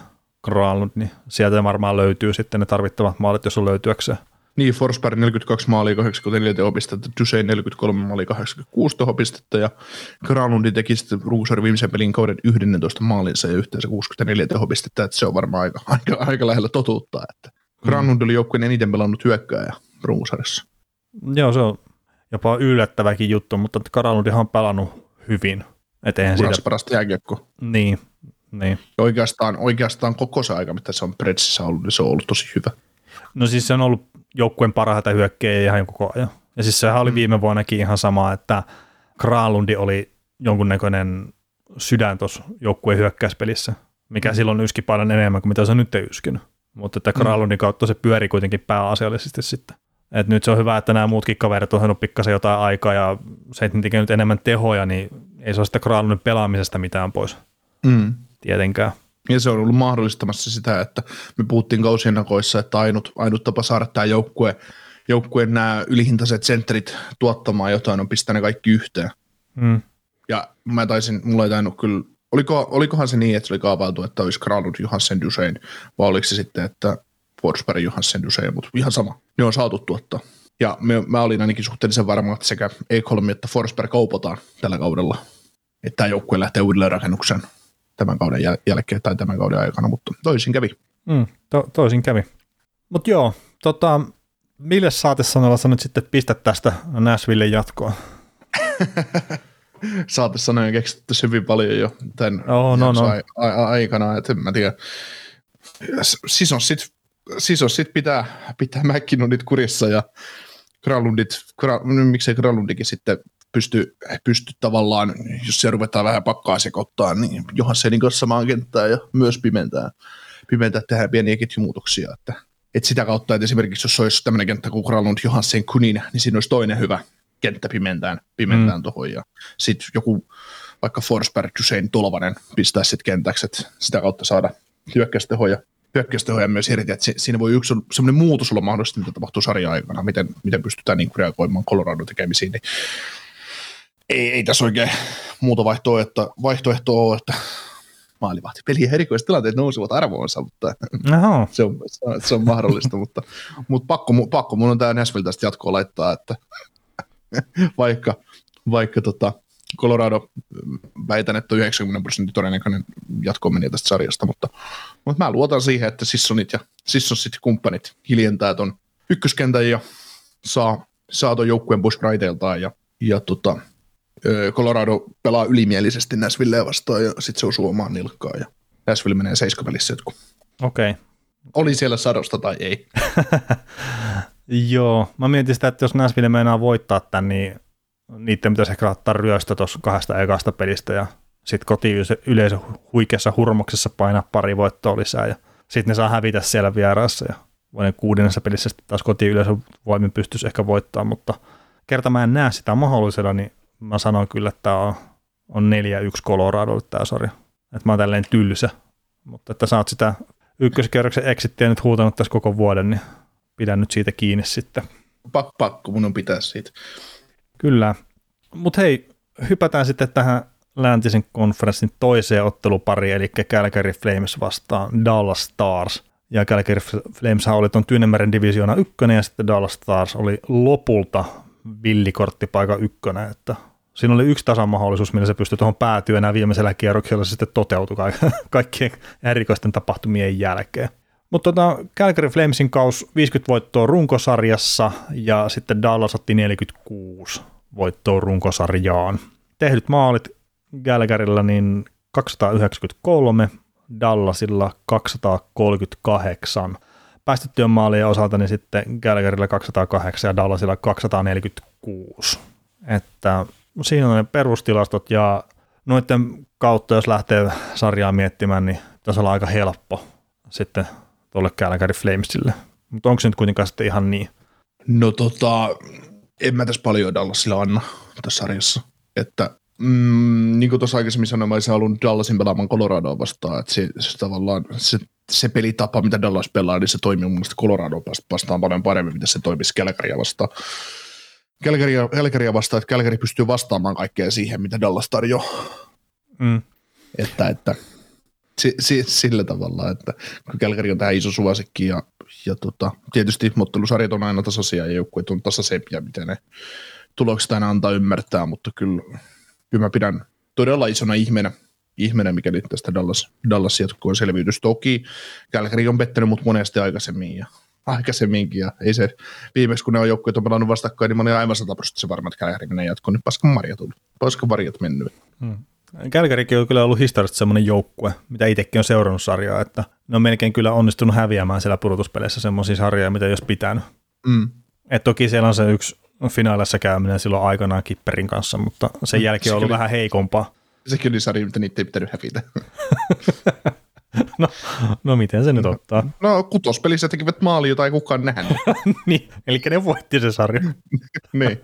Granlund, niin sieltä varmaan löytyy sitten ne tarvittavat maalit, jos on löytyäkseen. Niin, Forsberg 42 maalia 84 tehopistettä, Duchesne 43 maalia 86 tehopistettä ja Granlundi teki sitten ruusari viimeisen pelin kauden 11 maalinsa ja yhteensä 64 tehopistettä, että se on varmaan aika, <laughs> aika, aika lähellä totuutta, että Granlund oli joukkueen eniten pelannut hyökkääjä ruusarissa. Joo, se on jopa yllättäväkin juttu, mutta Granlundihan on pelannut hyvin. Et eihän siitä... parasta jääkiekko. Niin, niin. Oikeastaan, oikeastaan koko se aika, mitä se on Pretsissä ollut, niin se on ollut tosi hyvä. No siis se on ollut joukkueen parhaita hyökkäjiä ihan koko ajan. Ja siis sehän oli mm. viime vuonnakin ihan sama, että Kraalundi oli jonkunnäköinen sydän tuossa joukkueen hyökkäyspelissä, mikä mm. silloin yski paljon enemmän kuin mitä se on nyt yskinyt. Mutta että Kraalundin kautta se pyöri kuitenkin pääasiallisesti sitten. Et nyt se on hyvä, että nämä muutkin kaverit on saanut pikkasen jotain aikaa ja se, että tekee nyt enemmän tehoja, niin ei se ole sitä Kraalundin pelaamisesta mitään pois. Mm. Tietenkään. Ja se on ollut mahdollistamassa sitä, että me puhuttiin kausien nakoissa, että ainut, ainut tapa saada tämä joukkue, joukkueen nämä ylihintaiset sentterit tuottamaan jotain on pistää ne kaikki yhteen. Mm. Ja mä taisin, mulla ei tainnut kyllä, oliko, olikohan se niin, että se oli kaavailtu, että olisi Granlund Johansen Dusein, vai oliko se sitten, että Forsberg Johansen Dusein, mutta ihan sama. Ne on saatu tuottaa. Ja me, mä olin ainakin suhteellisen varma, että sekä Ekholm että Forsberg kaupataan tällä kaudella. Että tämä joukkue lähtee uudelleen rakennukseen tämän kauden jäl- jälkeen tai tämän kauden aikana, mutta toisin kävi. Mm, to- toisin kävi. Mutta joo, tota, mille saatesanoilla sä nyt sitten pistät tästä Nashvillen jatkoa? <laughs> saatesanoja keksitty hyvin paljon jo tämän oh, no, no. A- a- aikana, että en mä tiedä. Siis on sit, siis on sit pitää, pitää McKinnonit kurissa ja Gralundit, Gra, miksei Gralundikin sitten pysty, pysty tavallaan, jos se ruvetaan vähän pakkaa sekoittaa, niin Johansenin kanssa samaan kenttään ja myös pimentää, pimentää tehdä pieniä ketjumuutoksia. Että, että sitä kautta, että esimerkiksi jos olisi tämmöinen kenttä kuin Kralund Johansen Kunin, niin siinä olisi toinen hyvä kenttä pimentään, pimentään mm. tuohon ja sitten joku vaikka Forsberg, Hussein Tolvanen pistää sitten kentäksi, että sitä kautta saada hyökkäystehoja hyökkäystehoja myös irti, että siinä voi yksi semmoinen muutos olla mahdollista, mitä tapahtuu sarja aikana, miten, miten pystytään niin reagoimaan Colorado tekemisiin, niin ei, ei tässä oikein muuta vaihtoehtoa, että, vaihtoehtoa ole, että maalivahti peliä erikoiset tilanteet nousevat arvoonsa, mutta se on, se on, se on mahdollista, <laughs> mutta, mutta pakko, pakko mun on tämä Nashville tästä jatkoa laittaa, että <laughs> vaikka, vaikka tota, Colorado väitän, että 90 prosentin todennäköinen jatko meni tästä sarjasta, mutta, mutta mä luotan siihen, että Sissonit ja Sissonsit kumppanit hiljentää ton ykköskentän ja saa, saa ton joukkueen pois raiteiltaan ja, ja tota, Colorado pelaa ylimielisesti Nashvilleä vastaan ja sitten se osuu omaan nilkkaan ja Nashville menee seiskapelissä jotkut. Okei. Okay. Oli siellä sadosta tai ei. <laughs> Joo, mä mietin sitä, että jos Nashville meinaa voittaa tämän, niin niiden pitäisi ehkä ottaa ryöstö tuossa kahdesta ekasta pelistä ja sitten koti yleisö huikeassa hurmoksessa painaa pari voittoa lisää ja sitten ne saa hävitä siellä vieraassa ja vuoden kuudennessa pelissä sitten taas koti yleisö voimin pystyisi ehkä voittaa, mutta kerta mä en näe sitä mahdollisella, niin mä sanoin kyllä, että tämä on, on 4-1 Coloradolle tämä sarja. Että mä oon tälleen tylsä, mutta että sä oot sitä ykköskierroksen exittiä nyt huutanut tässä koko vuoden, niin pidän nyt siitä kiinni sitten. Pakko, pakko mun on pitää siitä. Kyllä. Mutta hei, hypätään sitten tähän läntisen konferenssin toiseen ottelupariin, eli Calgary Flames vastaan Dallas Stars. Ja Calgary Flames oli tuon Tyynemeren divisioona ykkönen, ja sitten Dallas Stars oli lopulta villikorttipaikan ykkönen, että siinä oli yksi tasamahdollisuus, millä se pystyi tuohon päätyä enää viimeisellä kierroksella se sitten toteutui <laughs> kaikkien erikoisten tapahtumien jälkeen. Mutta tota, Calgary Flamesin kaus 50 voittoa runkosarjassa ja sitten Dallas otti 46 voittoa runkosarjaan. Tehdyt maalit Calgarylla niin 293, Dallasilla 238 päästettyjen maalien osalta niin sitten Gallagherilla 208 ja Dallasilla 246. Että siinä on ne perustilastot ja noiden kautta, jos lähtee sarjaa miettimään, niin tässä on aika helppo sitten tuolle Calgary Flamesille mutta onko se nyt kuitenkaan sitten ihan niin? No tota, en mä tässä paljon Dallasilla anna tässä sarjassa. Että mm, niin kuin tuossa aikaisemmin sanoin, mä olisin halunnut Dallasin pelaamaan Coloradoa vastaan, että se, se tavallaan se, se pelitapa, mitä Dallas pelaa, niin se toimii mun mielestä Colorado vastaan paljon paremmin, mitä se toimisi Calgarya vastaan. Calgarya, Calgarya vastaan, että Calgary pystyy vastaamaan kaikkeen siihen, mitä Dallas tarjoaa. Mm. Että, että si, si, sillä tavalla, että kun Calgary on tähän iso suosikki ja, ja tota, tietysti mottelusarjat on aina tasaisia ja joukkueet on tasaisempia, miten ne tulokset aina antaa ymmärtää, mutta kyllä, kyllä mä pidän todella isona ihmeenä, ihmeenä mikäli tästä Dallas, Dallas jatkoon selviytys. Toki Calgary on pettänyt mut monesti aikaisemmin ja aikaisemminkin, ja ei se viimeksi, kun ne on joukkueet on pelannut vastakkain, niin mä olin aivan se varma, että Calgary menee jatkoon, niin paskan marja tullut, paskan marjat mennyt. Hmm. Kälkärikin on kyllä ollut historiallisesti semmoinen joukkue, mitä itsekin on seurannut sarjaa, että ne on melkein kyllä onnistunut häviämään siellä pudotuspeleissä semmoisia sarjoja, mitä olisi pitänyt. Mm. Et toki siellä on se yksi finaalissa käyminen silloin aikanaan Kipperin kanssa, mutta sen jälkeen on ollut vähän heikompaa. Sekin oli sarja, mitä niitä ei pitänyt hävitä. <laughs> no, no miten se nyt ottaa? No kutospelissä tekivät maali, jota ei kukaan nähnyt. <laughs> niin, eli ne voitti se sarja. <laughs> niin.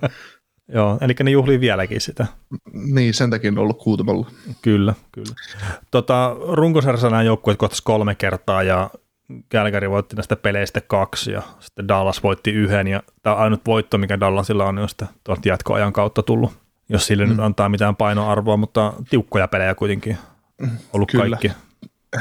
Joo, eli ne juhlii vieläkin sitä. Niin, sen takia on ollut kuutamalla. Kyllä, kyllä. Tota, runkosarjassa nämä joukkueet kohtasivat kolme kertaa ja Calgary voitti näistä peleistä kaksi ja sitten Dallas voitti yhden ja tämä ainut voitto, mikä Dallasilla on, on sitten tuolta jatkoajan kautta tullut, jos sille mm. nyt antaa mitään painoarvoa, mutta tiukkoja pelejä kuitenkin ollut Kyllä. kaikki.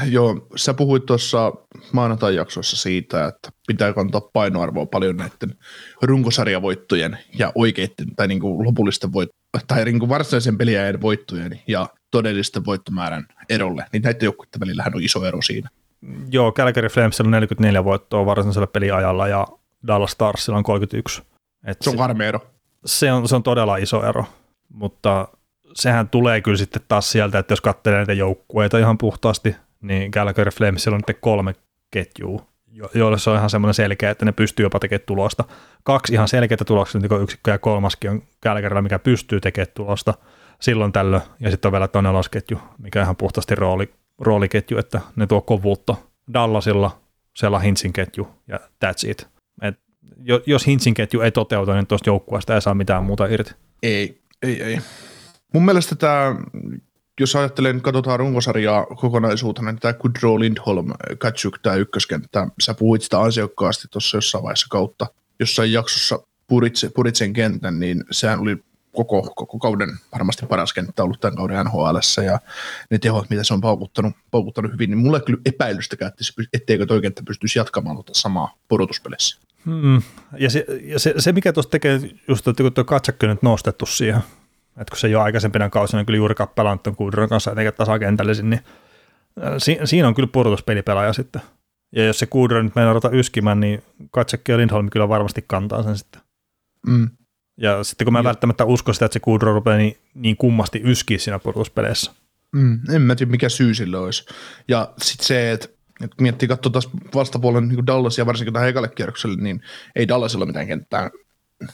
Joo, sä puhuit tuossa maanantai-jaksossa siitä, että pitää kantaa painoarvoa paljon näiden runkosarjavoittojen ja oikeiden tai niin kuin lopullisten voit, tai niin kuin varsinaisen peliajan voittojen ja todellisten voittomäärän erolle, niin näiden joukkueiden välillähän on iso ero siinä. Joo, Calgary Flamesilla on 44 voittoa varsinaisella peliajalla ja Dallas Starsilla on 31. Et se on karme ero. Se on, se on todella iso ero, mutta sehän tulee kyllä sitten taas sieltä, että jos katselee näitä joukkueita ihan puhtaasti, niin Calgary Flamesilla on nyt kolme ketjua, joille se on ihan semmoinen selkeä, että ne pystyy jopa tekemään tulosta. Kaksi ihan selkeää tulosta, niin yksikköä ja kolmaskin on Calgarylla, mikä pystyy tekemään tulosta silloin tällöin, ja sitten on vielä toinen lasketju, mikä on ihan puhtaasti rooli, rooliketju, että ne tuo kovuutta Dallasilla, siellä on Hintsin ketju, ja that's it. Et jos Hintsin ketju ei toteuta, niin tuosta joukkueesta ei saa mitään muuta irti. Ei, ei, ei. Mun mielestä tämä jos ajattelen, katsotaan runkosarjaa kokonaisuutena, niin tämä Kudro Lindholm, Katsuk, tämä ykköskenttä, sä puhuit sitä ansiokkaasti tuossa jossain vaiheessa kautta, jossain jaksossa Puritse, Puritsen kentän, niin sehän oli koko, koko kauden varmasti paras kenttä ollut tämän kauden NHL, ja ne tehot, mitä se on paukuttanut, paukuttanut hyvin, niin mulla kyllä epäilystäkään, että etteikö toi kenttä pystyisi jatkamaan tuota samaa pudotuspelissä. Hmm. Ja, se, ja se, se, mikä tuossa tekee just, että kun tuo katsakki nyt nostettu siihen, että kun se jo aikaisempina kausina kyllä juuri pelannut tuon Kudron kanssa etenkin tasakentällisin, niin si- siinä on kyllä pudotuspelipelaaja sitten. Ja jos se Kudro nyt meinaa ruveta yskimään, niin Katsekki ja Lindholm kyllä varmasti kantaa sen sitten. Mm. Ja sitten kun mä ja. välttämättä usko sitä, että se Kudro rupeaa niin, niin kummasti yskiä siinä pudotuspeleissä. Mm, en mä tiedä, mikä syy sillä olisi. Ja sitten se, että et kun miettii, katsoa taas vastapuolen niin Dallas ja varsinkin tähän ekalle kierrokselle, niin ei Dallasilla mitään kenttää,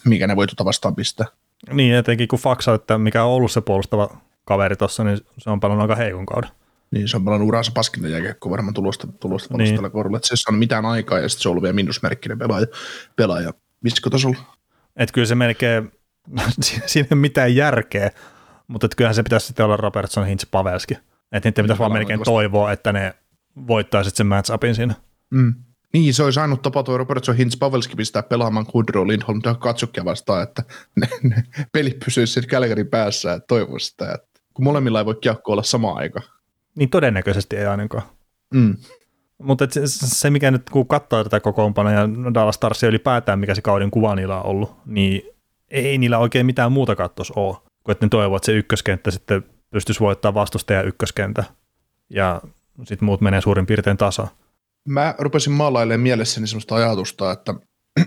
mikä ne voi tuota vastaan pistää. Niin, etenkin kun faksa, että mikä on ollut se puolustava kaveri tuossa, niin se on paljon aika heikon kauden. Niin, se on paljon uraansa paskinta jääkiekkoa varmaan tulosta, tulosta niin. tällä kohdalla. Että se on mitään aikaa ja sitten se on ollut vielä miinusmerkkinen pelaaja, pelaaja viskotasolla. Että kyllä se melkein, <laughs> siinä ei ole mitään järkeä, mutta kyllähän se pitäisi sitten olla Robertson, Hintz, Pavelski. Että niiden pitäisi vaan melkein toivoa, että ne voittaisivat sen match-upin siinä. Mm. Niin, se olisi ainut tapa tuo Robertson Hintz Pavelski pistää pelaamaan Kudro Lindholm tai katsukkia vastaan, että ne, ne peli pysyisi sitten Kälkärin päässä, että toivoisi sitä, että kun molemmilla ei voi kiekko olla sama aika. Niin todennäköisesti ei ainakaan. Mm. Mutta se, se, mikä nyt kun katsoo tätä kokoonpanoa ja Dallas Starsia ylipäätään, mikä se kauden kuva niillä on ollut, niin ei niillä oikein mitään muuta kattos ole, kun että ne toivovat, että se ykköskenttä sitten pystyisi voittamaan vastustajan ykköskentä ja sitten muut menee suurin piirtein tasa. Mä rupesin maalailemaan mielessäni sellaista ajatusta, että,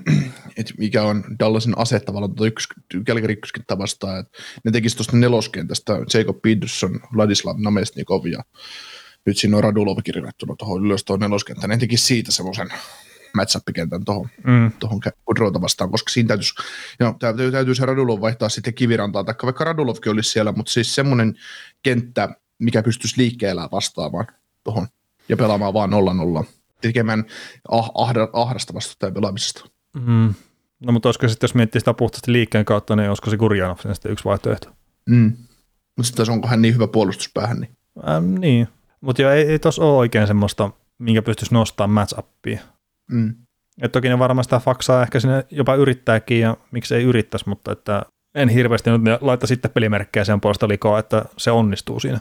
<clears throat> että mikä on Dallasin ase tavallaan tuota Kälkäri ykköskenttä vastaan, että ne tekisi tuosta neloskentästä Jacob Peterson, Vladislav Namestnikov ja nyt siinä on Radulov kirjoittuna tuohon ylös tuohon neloskenttä, ne tekisi siitä semmoisen match-up-kentän tuohon, mm. tuohon Kudrota vastaan, koska siinä täytyisi, no, täytyy, täytyy se Radulov vaihtaa sitten kivirantaa, tai vaikka Radulovkin olisi siellä, mutta siis semmoinen kenttä, mikä pystyisi liikkeellä vastaamaan tuohon ja pelaamaan vaan 0-0 tekemään ah, ahda, ahdasta vastustajan pelaamisesta. Mm. No mutta olisiko sitten, jos miettii sitä puhtaasti liikkeen kautta, niin olisiko se Kurjanov sitten yksi vaihtoehto? Mm. Mutta sitten onko hän niin hyvä puolustuspäähän, niin... Ähm, niin, mutta joo, ei, ei tuossa ole oikein semmoista, minkä pystyisi nostamaan match-appia. Mm. Et toki ne varmaan sitä faksaa ehkä sinne jopa yrittääkin ja miksi ei yrittäisi, mutta että en hirveästi nyt laita sitten pelimerkkejä sen puolesta likoa, että se onnistuu siinä.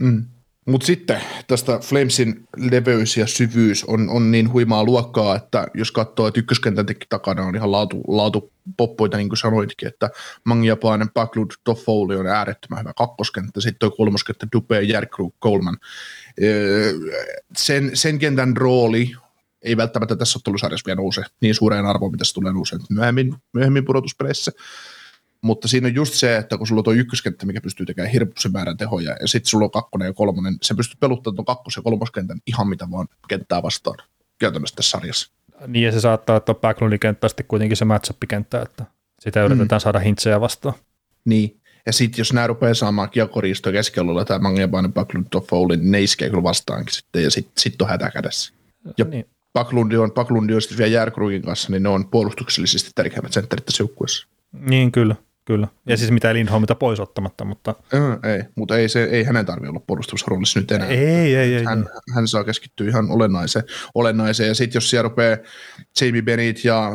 Mm. Mutta sitten tästä Flamesin leveys ja syvyys on, on niin huimaa luokkaa, että jos katsoo, että ykköskentän takana on ihan laatu, laatu poppoita, niin kuin sanoitkin, että Mangiapainen, Backlund, Toffoli on äärettömän hyvä kakkoskenttä, sitten tuo kolmoskenttä Dupe, Järkru, Coleman. Öö, sen, sen kentän rooli ei välttämättä tässä ottelusarjassa vielä nouse niin suureen arvoon, mitä se tulee nousee myöhemmin, myöhemmin pudotuspeleissä. Mutta siinä on just se, että kun sulla on tuo ykköskenttä, mikä pystyy tekemään hirveän määrän tehoja, ja sitten sulla on kakkonen ja kolmonen, se pystyy peluttamaan tuon kakkos- ja kolmoskentän ihan mitä vaan kenttää vastaan käytännössä tässä sarjassa. Niin, ja se saattaa olla Backlundin kenttä sitten kuitenkin se matchup-kenttä, että sitä yritetään mm. saada hintsejä vastaan. Niin, ja sitten jos nämä rupeaa saamaan kiekoriistoa keskialueella tai Mangiabainen, Backlund, Toffoli, niin ne iskee kyllä vastaankin sitten, ja sitten sit on hätä kädessä. Ja niin. Backlund on, Backlund on sitten vielä Järkrugin kanssa, niin ne on puolustuksellisesti tärkeimmät sentterit tässä joukkueessa. Niin, kyllä. Kyllä. Ja siis mitä Lindholmita pois ottamatta, mutta... Äh, ei, mutta ei, se, ei hänen tarvitse olla puolustusroolissa nyt enää. Ei, ei, ei. Hän, ei. hän saa keskittyä ihan olennaiseen. olennaiseen. Ja sitten jos siellä rupeaa Jamie Bennett ja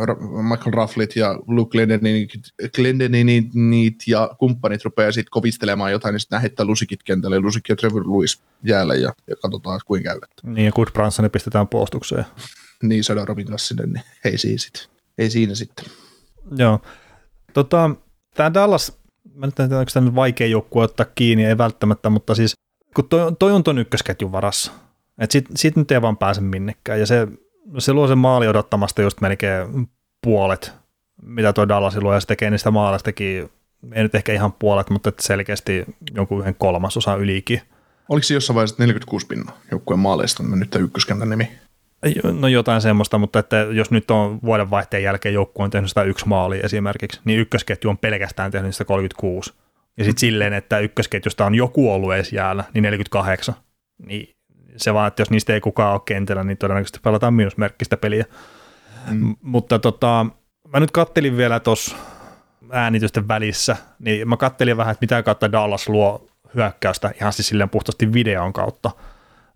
Michael Rufflit ja Luke Glendeninit, Glendeninit ja kumppanit rupeaa sitten kovistelemaan jotain, niin sitten heittää lusikit kentälle, lusikki ja Trevor Lewis jäälle ja, ja katsotaan, kuinka käy. Niin, ja Good Bransoni pistetään puolustukseen. Niin, Robin kanssa niin ei siinä sitten. Ei siinä sitten. Joo. Tota, tämä Dallas, mä nyt en tiedä, onko tämä nyt vaikea joukkue ottaa kiinni, ei välttämättä, mutta siis kun toi, toi on tuon ykkösketjun varassa, että sit, sit nyt ei vaan pääse minnekään, ja se, se luo sen maali odottamasta just melkein puolet, mitä tuo Dallas luo, ja se tekee niistä maalistakin, ei nyt ehkä ihan puolet, mutta selkeästi jonkun yhden kolmasosan ylikin. Oliko se jossain vaiheessa 46 pinnaa joukkueen maaleista, on nyt ykköskentän nimi? No jotain semmoista, mutta että jos nyt on vuoden vaihteen jälkeen joukkue on tehnyt sitä yksi maali esimerkiksi, niin ykkösketju on pelkästään tehnyt sitä 36. Ja sitten silleen, että ykkösketjusta on joku ollut edes jäällä, niin 48. Niin se vaan, että jos niistä ei kukaan ole kentällä, niin todennäköisesti pelataan miinusmerkkistä peliä. Mm. mutta tota, mä nyt kattelin vielä tuossa äänitysten välissä, niin mä kattelin vähän, että mitä kautta Dallas luo hyökkäystä ihan siis silleen puhtaasti videon kautta –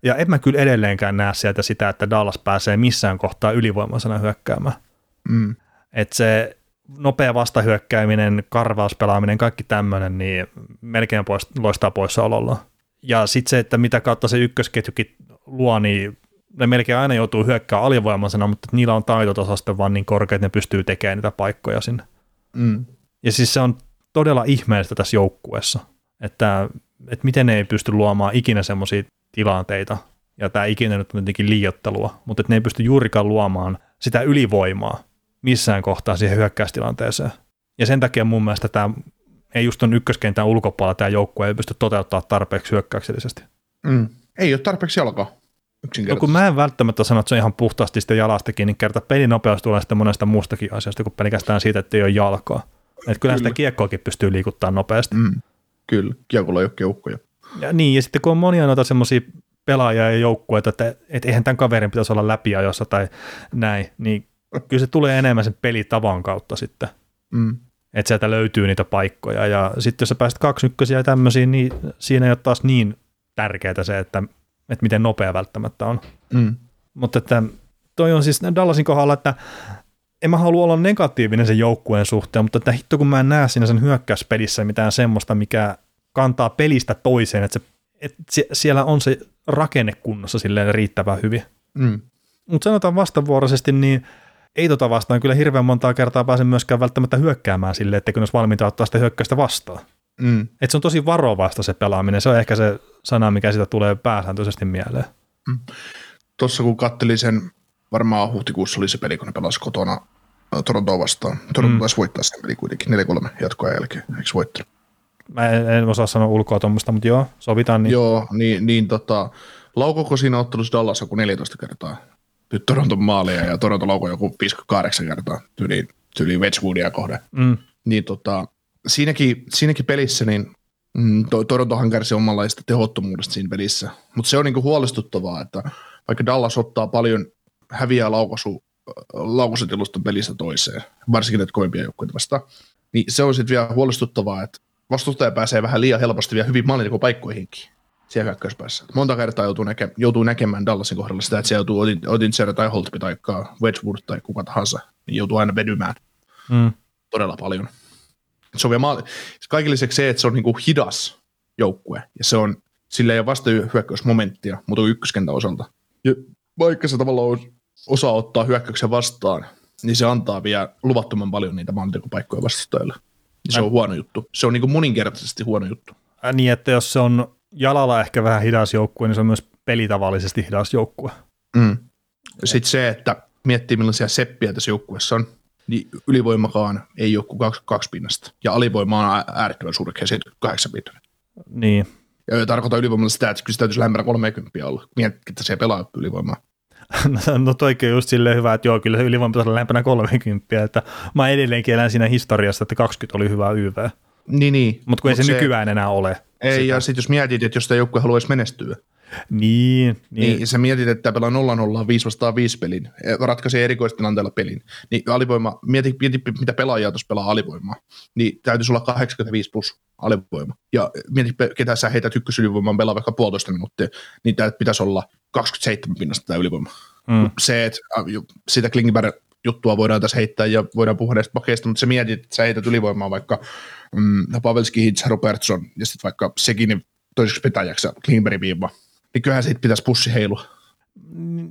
ja en mä kyllä edelleenkään näe sieltä sitä, että Dallas pääsee missään kohtaa ylivoimaisena hyökkäämään. Mm. Että se nopea vastahyökkääminen, karvauspelaaminen, kaikki tämmöinen, niin melkein pois, loistaa poissaololla. Ja sitten se, että mitä kautta se ykkösketjukin luo, niin ne melkein aina joutuu hyökkäämään alivoimaisena, mutta niillä on taitotasosta vaan niin korkea, että ne pystyy tekemään niitä paikkoja sinne. Mm. Ja siis se on todella ihmeellistä tässä joukkueessa, että, että miten ne ei pysty luomaan ikinä semmoisia tilanteita, ja tämä ikinä nyt on jotenkin liiottelua, mutta ne ei pysty juurikaan luomaan sitä ylivoimaa missään kohtaa siihen hyökkäystilanteeseen. Ja sen takia mun mielestä tämä ei just on ykköskentän ulkopuolella tämä joukkue ei pysty toteuttamaan tarpeeksi hyökkäyksellisesti. Mm. Ei ole tarpeeksi jalkaa. No kun mä en välttämättä sano, että se on ihan puhtaasti sitä jalastakin, niin kerta pelinopeus tulee sitten monesta muustakin asiasta kuin pelkästään siitä, että ei ole jalkaa. Että kyllä sitä kiekkoakin pystyy liikuttamaan nopeasti. Mm. Kyllä, kiekolla ei ole keukkoja. Ja niin, ja sitten kun on monia noita semmoisia pelaajia ja joukkueita, että, että eihän tämän kaverin pitäisi olla läpiajossa tai näin, niin kyllä se tulee enemmän sen pelitavan kautta sitten. Mm. Että sieltä löytyy niitä paikkoja. Ja sitten jos sä pääset kaksi ykkösiä ja tämmöisiä, niin siinä ei ole taas niin tärkeää se, että, että miten nopea välttämättä on. Mm. Mutta että toi on siis Dallasin kohdalla, että en mä halua olla negatiivinen sen joukkueen suhteen, mutta että hitto kun mä en näe siinä sen hyökkäyspelissä mitään semmoista, mikä kantaa pelistä toiseen, että, se, että siellä on se rakenne kunnossa silleen riittävän hyvin. Mm. Mutta sanotaan vastavuoroisesti, niin ei tota vastaan kyllä hirveän montaa kertaa pääse myöskään välttämättä hyökkäämään silleen, että kun olisi valmiita ottaa sitä hyökkäystä vastaan. Mm. Et se on tosi varovasta se pelaaminen, se on ehkä se sana, mikä sitä tulee pääsääntöisesti mieleen. Mm. Tuossa kun kattelin sen, varmaan huhtikuussa oli se peli, kun ne pelasi kotona Torontoa vastaan. Toronto mm. taisi voittaa sen peli kuitenkin 4-3 jatkoa jälkeen, eikö voittanut? Mä en, en osaa sanoa ulkoa tuommoista, mutta joo, sovitaan. Niin. Joo, niin, niin tota, laukoko siinä ottelussa Dallas joku 14 kertaa nyt Toronton maalia ja Toronto lauko joku 58 kertaa tyyli, tyyli Wedgewoodia kohde. Mm. Niin tota, siinäkin, siinäkin pelissä niin mm, Torontohan kärsi omanlaista tehottomuudesta siinä pelissä, mutta se on niinku huolestuttavaa, että vaikka Dallas ottaa paljon häviää laukaisu, laukaisutilusta pelistä toiseen, varsinkin näitä kovempia joukkueita vastaan, niin se on sitten vielä huolestuttavaa, että vastustaja pääsee vähän liian helposti vielä hyvin paikkoihinkin siellä hyökkäyspäässä. Monta kertaa joutuu, näke, joutuu näkemään Dallasin kohdalla sitä, että se joutuu Odinser tai Holtby tai Wedgwood tai kuka tahansa, niin joutuu aina vedymään mm. todella paljon. Se on vielä maali- kaikille lisäksi se, että se on niinku hidas joukkue, ja se on, sillä ei ole vasta hyökkäysmomenttia, mutta ykköskentän osalta. Ja vaikka se tavallaan osaa ottaa hyökkäyksen vastaan, niin se antaa vielä luvattoman paljon niitä maalintekopaikkoja vastustajille. Se on huono juttu. Se on niin kuin moninkertaisesti huono juttu. Niin, että jos se on jalalla ehkä vähän hidas joukkue, niin se on myös pelitavallisesti hidas joukkue. Mm. Sitten se, että miettii millaisia seppiä tässä joukkueessa on, niin ylivoimakaan ei ole kuin kaksi, kaksi pinnasta. Ja alivoima on äärettömän surkea, 78 pinnasta. Niin. Ja tarkoitan ylivoimalla sitä, että kyllä se täytyisi lähempänä 30 olla. Miettii, että se pelaa ylivoimaa. <laughs> No, toikin on just silleen hyvä, että joo, kyllä se ylivoima pitäisi olla lähempänä 30, että mä edelleenkin elän siinä historiassa, että 20 oli hyvä YV. Niin, niin. Mutta kun Mut ei se, se nykyään enää ole. Ei, sitä. ja sitten jos mietit, että jos tämä joukkue haluaisi menestyä, niin, niin. niin sä mietit, että pelaa 0-0 5 vastaan 5 pelin, ratkaisee erikoistilanteella pelin, niin alivoima, mieti, mieti mitä pelaajia tuossa pelaa alivoimaa, niin täytyisi olla 85 plus alivoima. Ja mieti, ketä sä heität ykkösylivoimaan pelaa vaikka puolitoista minuuttia, niin tämä pitäisi olla 27 pinnasta tämä ylivoima. Mm. Se, että sitä Klingberg juttua voidaan tässä heittää ja voidaan puhua näistä pakeista, mutta se mietit, että sä heität ylivoimaa vaikka mm, Pavelski, Hitz, Robertson ja sitten vaikka sekin toiseksi petäjäksi Klingbergin viiva, niin kyllähän siitä pitäisi pussi heilua.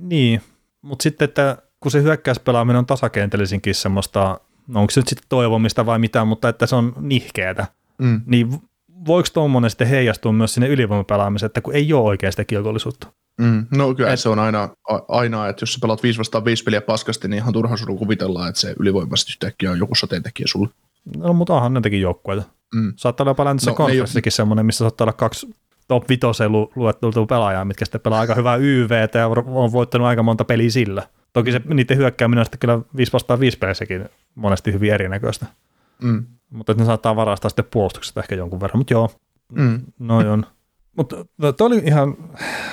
Niin, mutta sitten, että kun se hyökkäyspelaaminen on tasakentellisinkin semmoista, no onko se nyt sitten toivomista vai mitä, mutta että se on nihkeetä, mm. niin voiko tuommoinen sitten heijastua myös sinne ylivoimapelaamiseen, että kun ei ole oikein sitä kielkollisuutta? Mm, no kyllä Et, se on aina, aina, että jos sä pelaat 5 vastaan 5 peliä paskasti, niin ihan turha sun kuvitella, että se ylivoimaisesti yhtäkkiä on joku sateentekijä sulle. No mutta onhan ne teki joukkueita. Mm. Saattaa olla paljon no, konferenssikin semmoinen, missä saattaa olla kaksi top 5 lu- luettelua pelaajaa, mitkä sitten pelaa aika hyvää YVtä ja on voittanut aika monta peliä sillä. Toki se, niiden hyökkääminen on sitten kyllä 5 vastaan 5 pelissäkin monesti hyvin erinäköistä. Mm. Mutta ne saattaa varastaa sitten puolustuksesta ehkä jonkun verran, mutta joo, mm. noin on. Mutta toi oli ihan,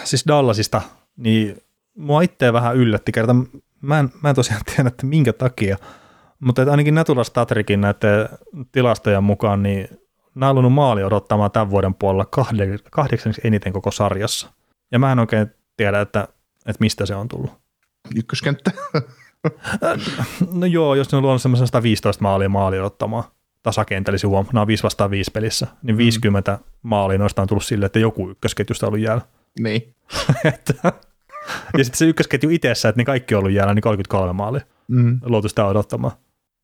siis Dallasista, niin mua itseä vähän yllätti kerta. Mä en, mä en tosiaan tiedä, että minkä takia, mutta että ainakin Natural Statrikin näiden tilastojen mukaan, niin nämä on ollut maali odottamaan tämän vuoden puolella kahdeksanneksi eniten koko sarjassa. Ja mä en oikein tiedä, että, että mistä se on tullut. Ykköskenttä. <laughs> no joo, jos ne on luonut semmoisen 115 maalia maali odottamaan tasakentelisi huom, nämä on 5 vastaan 5 pelissä, niin 50 mm. maalia noista on tullut sille, että joku ykkösketjusta on ollut jäällä. Niin. <laughs> ja sitten se ykkösketju itsessä, että ne kaikki on ollut jäällä, niin 33 maalia. Mm. Luotu sitä odottamaan.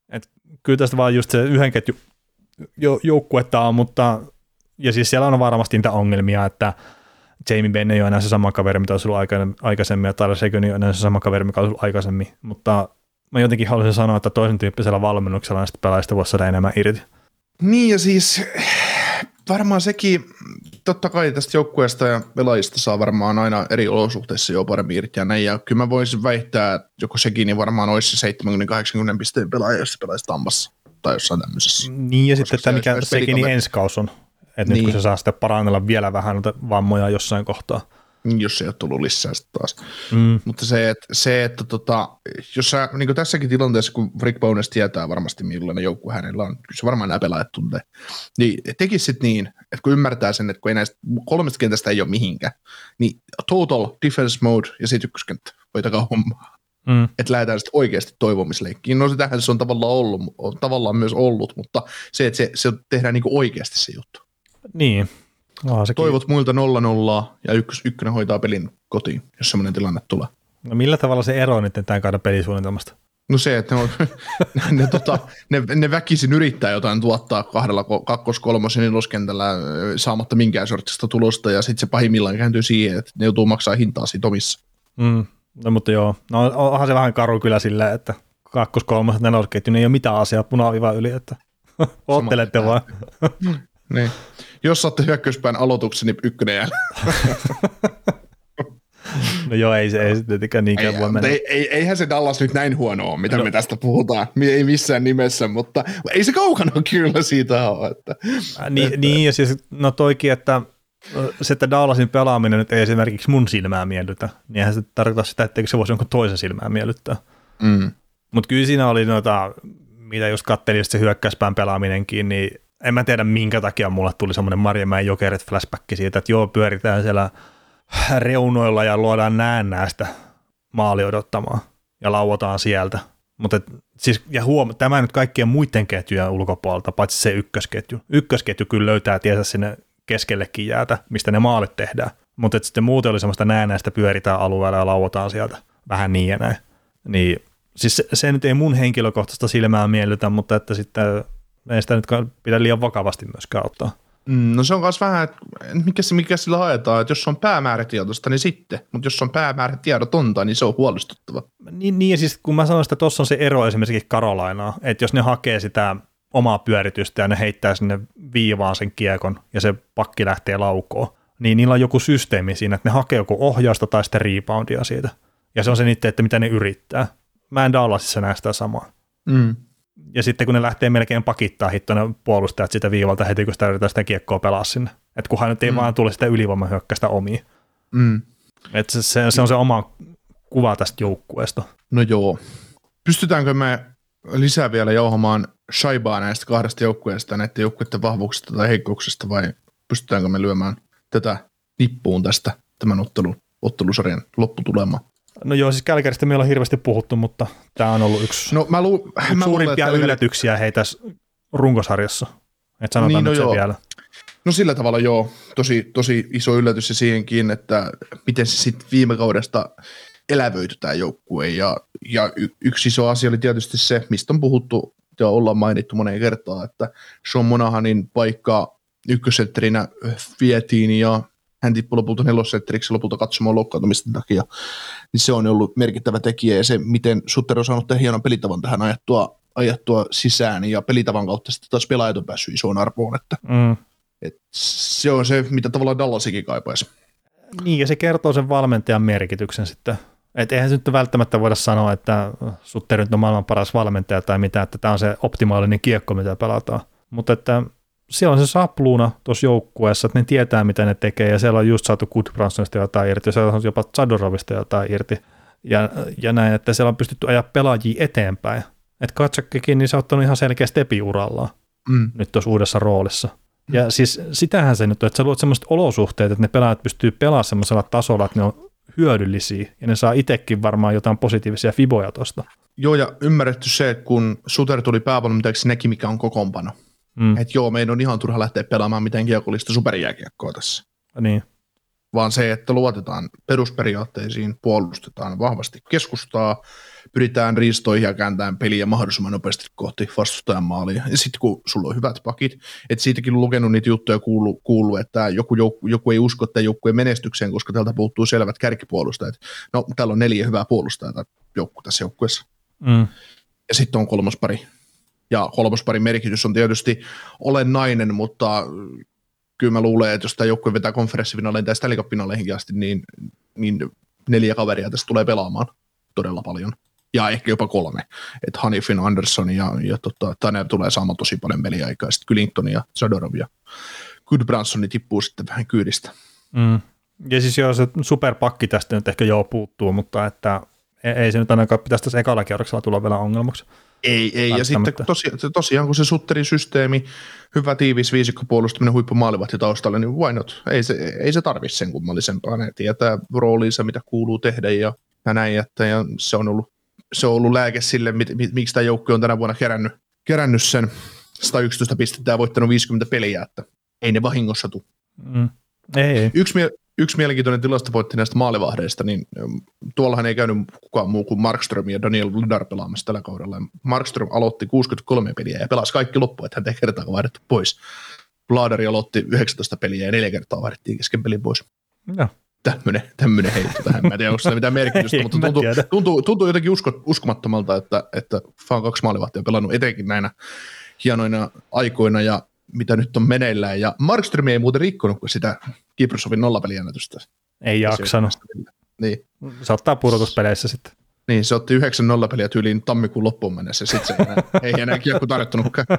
Et kyllä tästä vaan just se yhden ketju joukkuetta on, mutta ja siis siellä on varmasti niitä ongelmia, että Jamie Benn ei ole enää se sama kaveri, mitä olisi ollut aikaisemmin, ja Tyler Seguin ei ole enää se sama kaveri, mikä olisi ollut aikaisemmin, mutta mä jotenkin haluaisin sanoa, että toisen tyyppisellä valmennuksella näistä pelaajista voisi saada enemmän irti. Niin ja siis varmaan sekin, totta kai tästä joukkueesta ja pelaajista saa varmaan aina eri olosuhteissa jo paremmin irti ja näin. Ja kyllä mä voisin väittää, että joko sekin niin varmaan olisi se 70-80 pisteen pelaaja, jos se pelaisi Tampassa tai jossain tämmöisessä. Niin ja sitten, että mikä sekin niin ensi kaus on. Että niin. nyt kun se niin. saa sitten parannella vielä vähän noita vammoja jossain kohtaa jos ei ole tullut lisää sitten taas. Mm. Mutta se, että, se, että tota, jos sä, niin tässäkin tilanteessa, kun Rick Bones tietää varmasti millainen joukkue hänellä on, kyllä se varmaan nämä pelaajat tuntee, niin tekisi sitten niin, että kun ymmärtää sen, että kun ei näistä kolmesta kentästä ei ole mihinkään, niin total defense mode ja sitten ykköskenttä, hoitakaa hommaa. Mm. Että lähdetään sitten oikeasti toivomisleikkiin. No sitähän se on tavallaan ollut, on tavallaan myös ollut, mutta se, että se, se tehdään niin oikeasti se juttu. Niin, Aa, Toivot muilta 0-0 ja ykkös, ykkönen hoitaa pelin kotiin, jos semmoinen tilanne tulee. No millä tavalla se ero nyt tämän kauden pelisuunnitelmasta? No se, että ne, on, <laughs> ne, tota, ne, ne väkisin yrittää jotain tuottaa kahdella kakkos-, kolmos- ja neloskentällä saamatta minkään sortista tulosta, ja sitten se pahimmillaan kääntyy siihen, että ne joutuu maksaa hintaa siitä omissa. Mm, no mutta joo, no onhan se vähän karu kyllä silleen, että kakkos-, kolmos-, nelosketju, niin ei ole mitään asiaa punaviva yli, että <laughs> oottelette vaan. <laughs> niin. Jos saatte hyökkäyspään aloituksen, niin ykkönen jäällä. <laughs> No joo, ei se, ei se tietenkään niinkään ei, voi mennä. Ei, ei, eihän se Dallas nyt näin huono ole, mitä no. me tästä puhutaan. Ei missään nimessä, mutta ei se kaukana kyllä siitä ole. Että, niin, että. niin, ja siis no toikin, että se, että Dallasin pelaaminen nyt ei esimerkiksi mun silmää miellytä, niin eihän se tarkoita sitä, etteikö se voisi jonkun toisen silmää miellyttää. Mm. Mutta kyllä siinä oli noita, mitä jos katselin se hyökkäyspään pelaaminenkin, niin en mä tiedä minkä takia mulle tuli semmoinen Marjamäen jokerit flashback siitä, että joo, pyöritään siellä reunoilla ja luodaan näennäistä maali odottamaan ja lauotaan sieltä. Mutta siis, ja huom, tämä nyt kaikkien muiden ketjujen ulkopuolelta, paitsi se ykkösketju. Ykkösketju kyllä löytää tiesä sinne keskellekin jäätä, mistä ne maalit tehdään. Mutta sitten muuten oli semmoista näennäistä pyöritään alueella ja lauotaan sieltä. Vähän niin ja näin. Niin, siis se, se nyt ei mun henkilökohtaista silmää miellytä, mutta että sitten ei sitä nyt pidä liian vakavasti myöskään ottaa. Mm, no se on myös vähän, että mikä, mikä sillä haetaan, että jos se on päämäärätietoista, niin sitten, mutta jos on päämäärätiedotonta, niin se on huolestuttava. Niin, niin ja siis kun mä sanoin, että tuossa on se ero esimerkiksi Karolainaa, että jos ne hakee sitä omaa pyöritystä ja ne heittää sinne viivaan sen kiekon ja se pakki lähtee laukoon, niin niillä on joku systeemi siinä, että ne hakee joku ohjausta tai sitten reboundia siitä. Ja se on se niiden, että mitä ne yrittää. Mä en Dallasissa näe sitä samaa. Mm. Ja sitten kun ne lähtee melkein pakittaa hitto ne puolustajat sitä viivalta heti, kun sitä yritetään sitä kiekkoa pelaa sinne. Että kunhan nyt ei mm. vaan tule sitä ylivoimahyökkäistä omiin. Mm. Että se, se, se, on se oma kuva tästä joukkueesta. No joo. Pystytäänkö me lisää vielä jauhamaan shaibaa näistä kahdesta joukkueesta, näiden joukkueiden vahvuuksista tai heikkouksista, vai pystytäänkö me lyömään tätä nippuun tästä tämän ottelu, ottelusarjan lopputulemaan? No joo, siis Kälkäristä meillä on hirveästi puhuttu, mutta tämä on ollut yksi, no, mä lu- yksi mä suurimpia luulen, yllätyksiä heitä runkosarjassa. Että sanotaan Niin, no nyt se joo. vielä. No sillä tavalla joo, tosi, tosi iso yllätys ja siihenkin, että miten se sitten viime kaudesta elävöity tämä joukkue. Ja, ja y- yksi iso asia oli tietysti se, mistä on puhuttu ja ollaan mainittu moneen kertaan, että Sean Monahanin paikka ykkösetterinä vietiin ja hän tippui lopulta nelossetteriksi lopulta katsomaan loukkaantumisten takia, niin se on ollut merkittävä tekijä ja se, miten Sutter on saanut hienon pelitavan tähän ajettua, ajettua sisään ja pelitavan kautta sitten taas pelaajat on päässyt isoon arvoon, että Mm. et se on se, mitä tavallaan Dallasikin kaipaisi. Niin, ja se kertoo sen valmentajan merkityksen sitten. Et eihän se nyt välttämättä voida sanoa, että Sutter nyt on maailman paras valmentaja tai mitä, että tämä on se optimaalinen kiekko, mitä pelataan. Mutta että siellä on se sapluuna tuossa joukkueessa, että ne tietää, mitä ne tekee, ja siellä on just saatu Goodbransonista jotain irti, ja siellä on jopa Zadorovista jotain irti, ja, ja näin, että siellä on pystytty ajaa pelaajia eteenpäin. Että Katsakkikin, niin se on ottanut ihan selkeä stepi urallaan Mm. nyt tuossa uudessa roolissa. Ja siis sitähän se nyt on, että sä luot semmoiset olosuhteet, että ne pelaajat pystyy pelaamaan semmoisella tasolla, että ne on hyödyllisiä, ja ne saa itsekin varmaan jotain positiivisia fiboja tuosta. Joo, ja ymmärretty se, että kun Suter tuli päävalmentajaksi, näki mikä on kokoonpano. Mm. Että joo, meidän on ihan turha lähteä pelaamaan mitään kiekollista superjääkiekkoa tässä. Niin. Vaan se, että luotetaan perusperiaatteisiin, puolustetaan vahvasti keskustaa, pyritään riistoihin ja kääntämään peliä mahdollisimman nopeasti kohti vastustajan maalia. Ja sitten kun sulla on hyvät pakit, että siitäkin on lukenut niitä juttuja kuuluu, kuulu, että joku, joku, joku ei usko että joukkueen menestykseen, koska tältä puuttuu selvät kärkipuolustajat. No, täällä on neljä hyvää puolustajaa joukku tässä joukkueessa. Mm. ja sitten on kolmospari. Ja kolmosparin merkitys on tietysti olennainen, mutta kyllä mä luulen, että jos tämä joukkue vetää konferenssifinaaleihin tai Stanley Cup-finaaleihinkin asti, niin, niin neljä kaveria tästä tulee pelaamaan todella paljon. Ja ehkä jopa kolme. Että Hanifin, Anderson ja, ja tota, Tanner tulee saamaan tosi paljon peliaikaa. Sitten Clinton ja Zadorov ja Goodbransoni tippuu sitten vähän kyydistä. Mm. Ja siis joo, se superpakki tästä nyt ehkä joo puuttuu, mutta että ei se nyt ainakaan pitäisi tässä ekalla kierroksella tulla vielä ongelmaksi. Ei, ei. Ja sitten Välttämättä. tosiaan, kun se Sutterin systeemi, hyvä tiivis viisikkopuolustaminen, huippumaalivahti taustalla, niin why not? Ei se, ei se tarvitse sen kummallisempaa. Ne tietää rooliinsa, mitä kuuluu tehdä ja, ja näin. Että, ja se, on ollut, se on ollut lääke sille, mit, mit, miksi tämä joukkue on tänä vuonna kerännyt, kerännyt sen 111 pistettä ja voittanut 50 peliä, että ei ne vahingossa tule. Mm. Ei, ei. Yksi, mie- yksi mielenkiintoinen tilastopointti näistä maalivahdeista, niin tuollahan ei käynyt kukaan muu kuin Markström ja Daniel Ludar pelaamassa tällä kaudella. Markström aloitti 63 peliä ja pelasi kaikki loppuun, että häntä ei kertaakaan vaihdettu pois. Bladeri aloitti 19 peliä ja neljä kertaa vaihdettiin kesken pelin pois. Joo. Tämmöinen, tämmöinen heitto tähän. Mä en tiedä, onko sillä mitään merkitystä, <laughs> mutta tuntuu, tuntuu, tuntuu jotenkin usko, uskomattomalta, että, että vaan kaksi maalivahtia on pelannut etenkin näinä hienoina aikoina ja mitä nyt on meneillään. Ja Markström ei muuten rikkonut kuin sitä Kiprosovin nollapeliennätystä. Ei jaksanut. Niin, Se ottaa pudotuspeleissä sitten. niin, se otti yhdeksän nollapeliä tyyliin tammikuun loppuun mennessä. Sitten se ei enää, ei enää kiekko tarjottunutkaan. <laughs>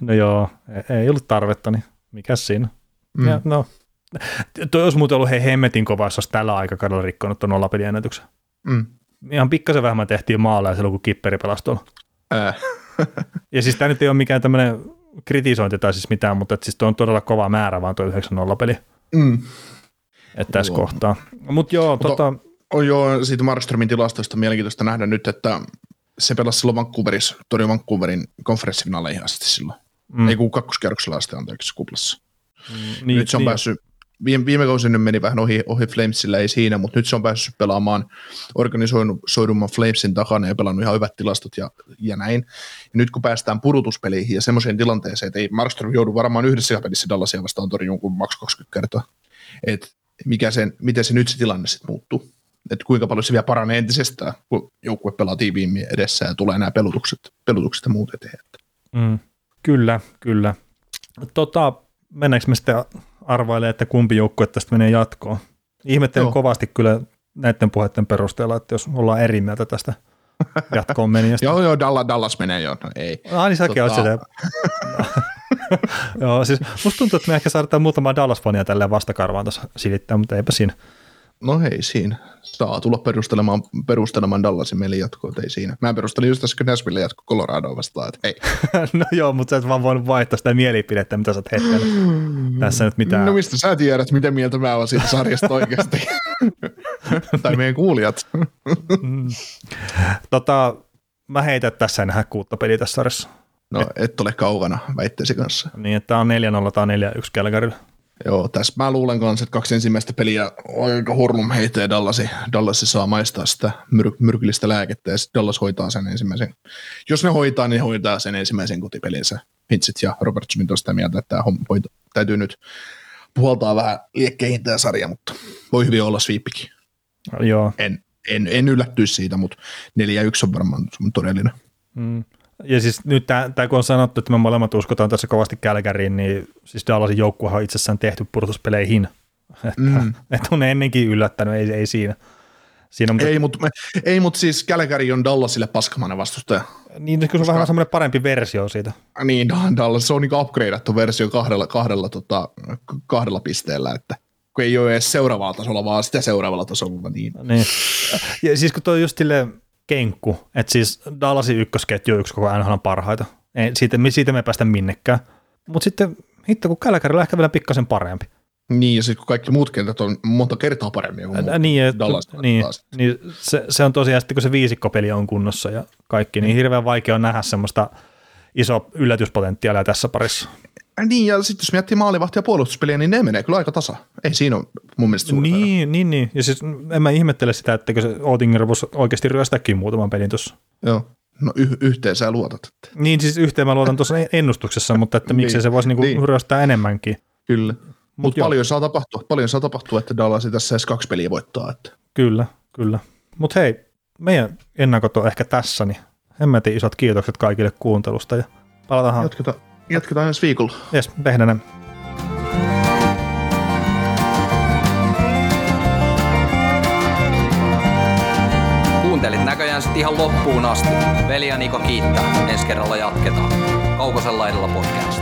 No joo, ei, ei ollut tarvetta, niin mikä siinä? Mm. Ja, no, toi olisi muuten ollut hei hemmetin kova, jos olisi tällä aikakaudella rikkonut tuon nollapeliennätyksen. Mm. Ihan pikkasen vähemmän tehtiin maaleja silloin, kun kipperi pelasi tuolla. Äh. <laughs> ja siis tämä nyt ei ole mikään tämmöinen kritisointi tai siis mitään, mutta siis tuo on todella kova määrä vaan tuo 9 0 peli. Mm. Että tässä kohtaa. Mut joo, Mutta tota... On joo, siitä Markströmin tilastoista mielenkiintoista nähdä nyt, että se pelasi silloin Vancouverissa, torjui Vancouverin konferenssifinaaleihin asti silloin. Mm. Ei kun kakkoskierroksella asti anteeksi kuplassa. Mm, niin, nyt se on niin. päässyt, viime, viime kausina meni vähän ohi, ohi Flamesilla, ei siinä, mutta nyt se on päässyt pelaamaan organisoidumman Flamesin takana ja pelannut ihan hyvät tilastot ja, ja näin. Ja nyt kun päästään pudotuspeleihin ja semmoiseen tilanteeseen, että ei Markström joudu varmaan yhdessä pelissä Dallasia vastaan torjun kuin maks 20 kertaa. että mikä sen, miten se nyt se tilanne sitten muuttuu. Että kuinka paljon se vielä paranee entisestään, kun joukkue pelaa tiiviimmin edessä ja tulee nämä pelutukset, pelutukset ja muut eteen. Mm, kyllä, kyllä. Tota, mennäänkö me sitten arvailemaan, että kumpi joukkue tästä menee jatkoon? Ihmettelen Joo. kovasti kyllä näiden puheiden perusteella, että jos ollaan eri mieltä tästä jatkoon menijästä. <laughs> joo, joo, Dallas, Dallas menee jo, no ei. Ah, niin säkin tota... olet <laughs> Joo, siis musta tuntuu, että me ehkä saadaan muutama Dallas-fania tälleen vastakarvaan tuossa silittää, mutta eipä siinä. No hei siinä. Saa tulla perustelemaan, perustelemaan Dallasin meille jatkoa, ei siinä. Mä perustelin just tässä Nashville jatko Coloradoa vastaan, että hei. <laughs> no joo, mutta sä et vaan voinut vaihtaa sitä mielipidettä, mitä sä oot heittänyt. Tässä nyt mitään. No mistä sä tiedät, miten mieltä mä oon siitä sarjasta <laughs> oikeasti? tai meidän kuulijat. Mm. tota, mä heitän tässä nähdä kuutta peliä tässä sarjassa. No et, et ole kaukana väitteesi kanssa. Niin, että on 4-0 tai 4-1 Calgarylla. Joo, tässä mä luulen kanssa, että kaksi ensimmäistä peliä aika hurlum heittää Dallasi. Dallasi saa maistaa sitä myr- myrkyllistä lääkettä ja sitten Dallas hoitaa sen ensimmäisen. Jos ne hoitaa, niin hoitaa sen ensimmäisen kotipelinsä. Hitsit ja Robertson on sitä mieltä, että tämä hoito, täytyy nyt puhaltaa vähän liekkeihin tämä sarja, mutta voi hyvin olla sweepikin. Joo. En, en, en yllättyisi siitä, mutta 4-1 on varmaan todellinen. Mm. Ja siis nyt tämä, kun on sanottu, että me molemmat uskotaan tässä kovasti Kälkäriin, niin siis Dallasin joukkuehan on itsessään tehty purtuspeleihin. <laughs> Että, mm. että on ennenkin yllättänyt, ei, ei siinä. siinä mutta... Ei, mutta ei, mut siis Kälkäri on Dallasille paskamainen vastustaja. Niin, kun se on Koska... vähän semmoinen parempi versio siitä. Niin, Dallas se on niin upgradeattu versio kahdella, kahdella, tota, kahdella pisteellä, että kun ei ole edes seuraavalla tasolla, vaan sitä seuraavalla tasolla. Niin. niin. Ja siis kun tuo just silleen, kenkku, että siis Dallasin ykkösketju on yksi koko NHL parhaita. Ei, siitä, siitä me ei päästä minnekään. Mutta sitten hitto, kun Kälkärillä on ehkä vielä pikkasen parempi. Niin, ja sitten kun kaikki muut kentät on monta kertaa paremmin kuin Ä, niin, et, Dallas. Niin, niin se, se, on tosiaan sitten, kun se viisikkopeli on kunnossa ja kaikki, niin hirveän vaikea on nähdä semmoista iso yllätyspotentiaalia tässä parissa. Niin, ja sitten jos miettii maalivahtia ja puolustuspeliä, niin ne menee kyllä aika tasa. Ei siinä ole mun mielestä Niin, niin, niin. Ja siis en mä ihmettele sitä, että se Oettinger voisi oikeasti ryöstääkin muutaman pelin tuossa. Joo. No y- yhteen sä luotat. Että. Niin, siis yhteen mä luotan tuossa <laughs> ennustuksessa, mutta että miksei niin, se voisi niinku niin. ryöstää enemmänkin. Kyllä. Mutta Mut paljon saa tapahtua, paljon saa tapahtua, että Dallas tässä edes kaksi peliä voittaa. Että. Kyllä, kyllä. Mutta hei, meidän ennakot on ehkä tässä, niin hemmetin isot kiitokset kaikille kuuntelusta ja palataan. Jatketaan, Jatketaan ensi viikolla. Jes, tehdään Kuuntelit näköjään sitten ihan loppuun asti. Veli ja Niko kiittää. Ensi kerralla jatketaan. Kaukosella edellä podcast.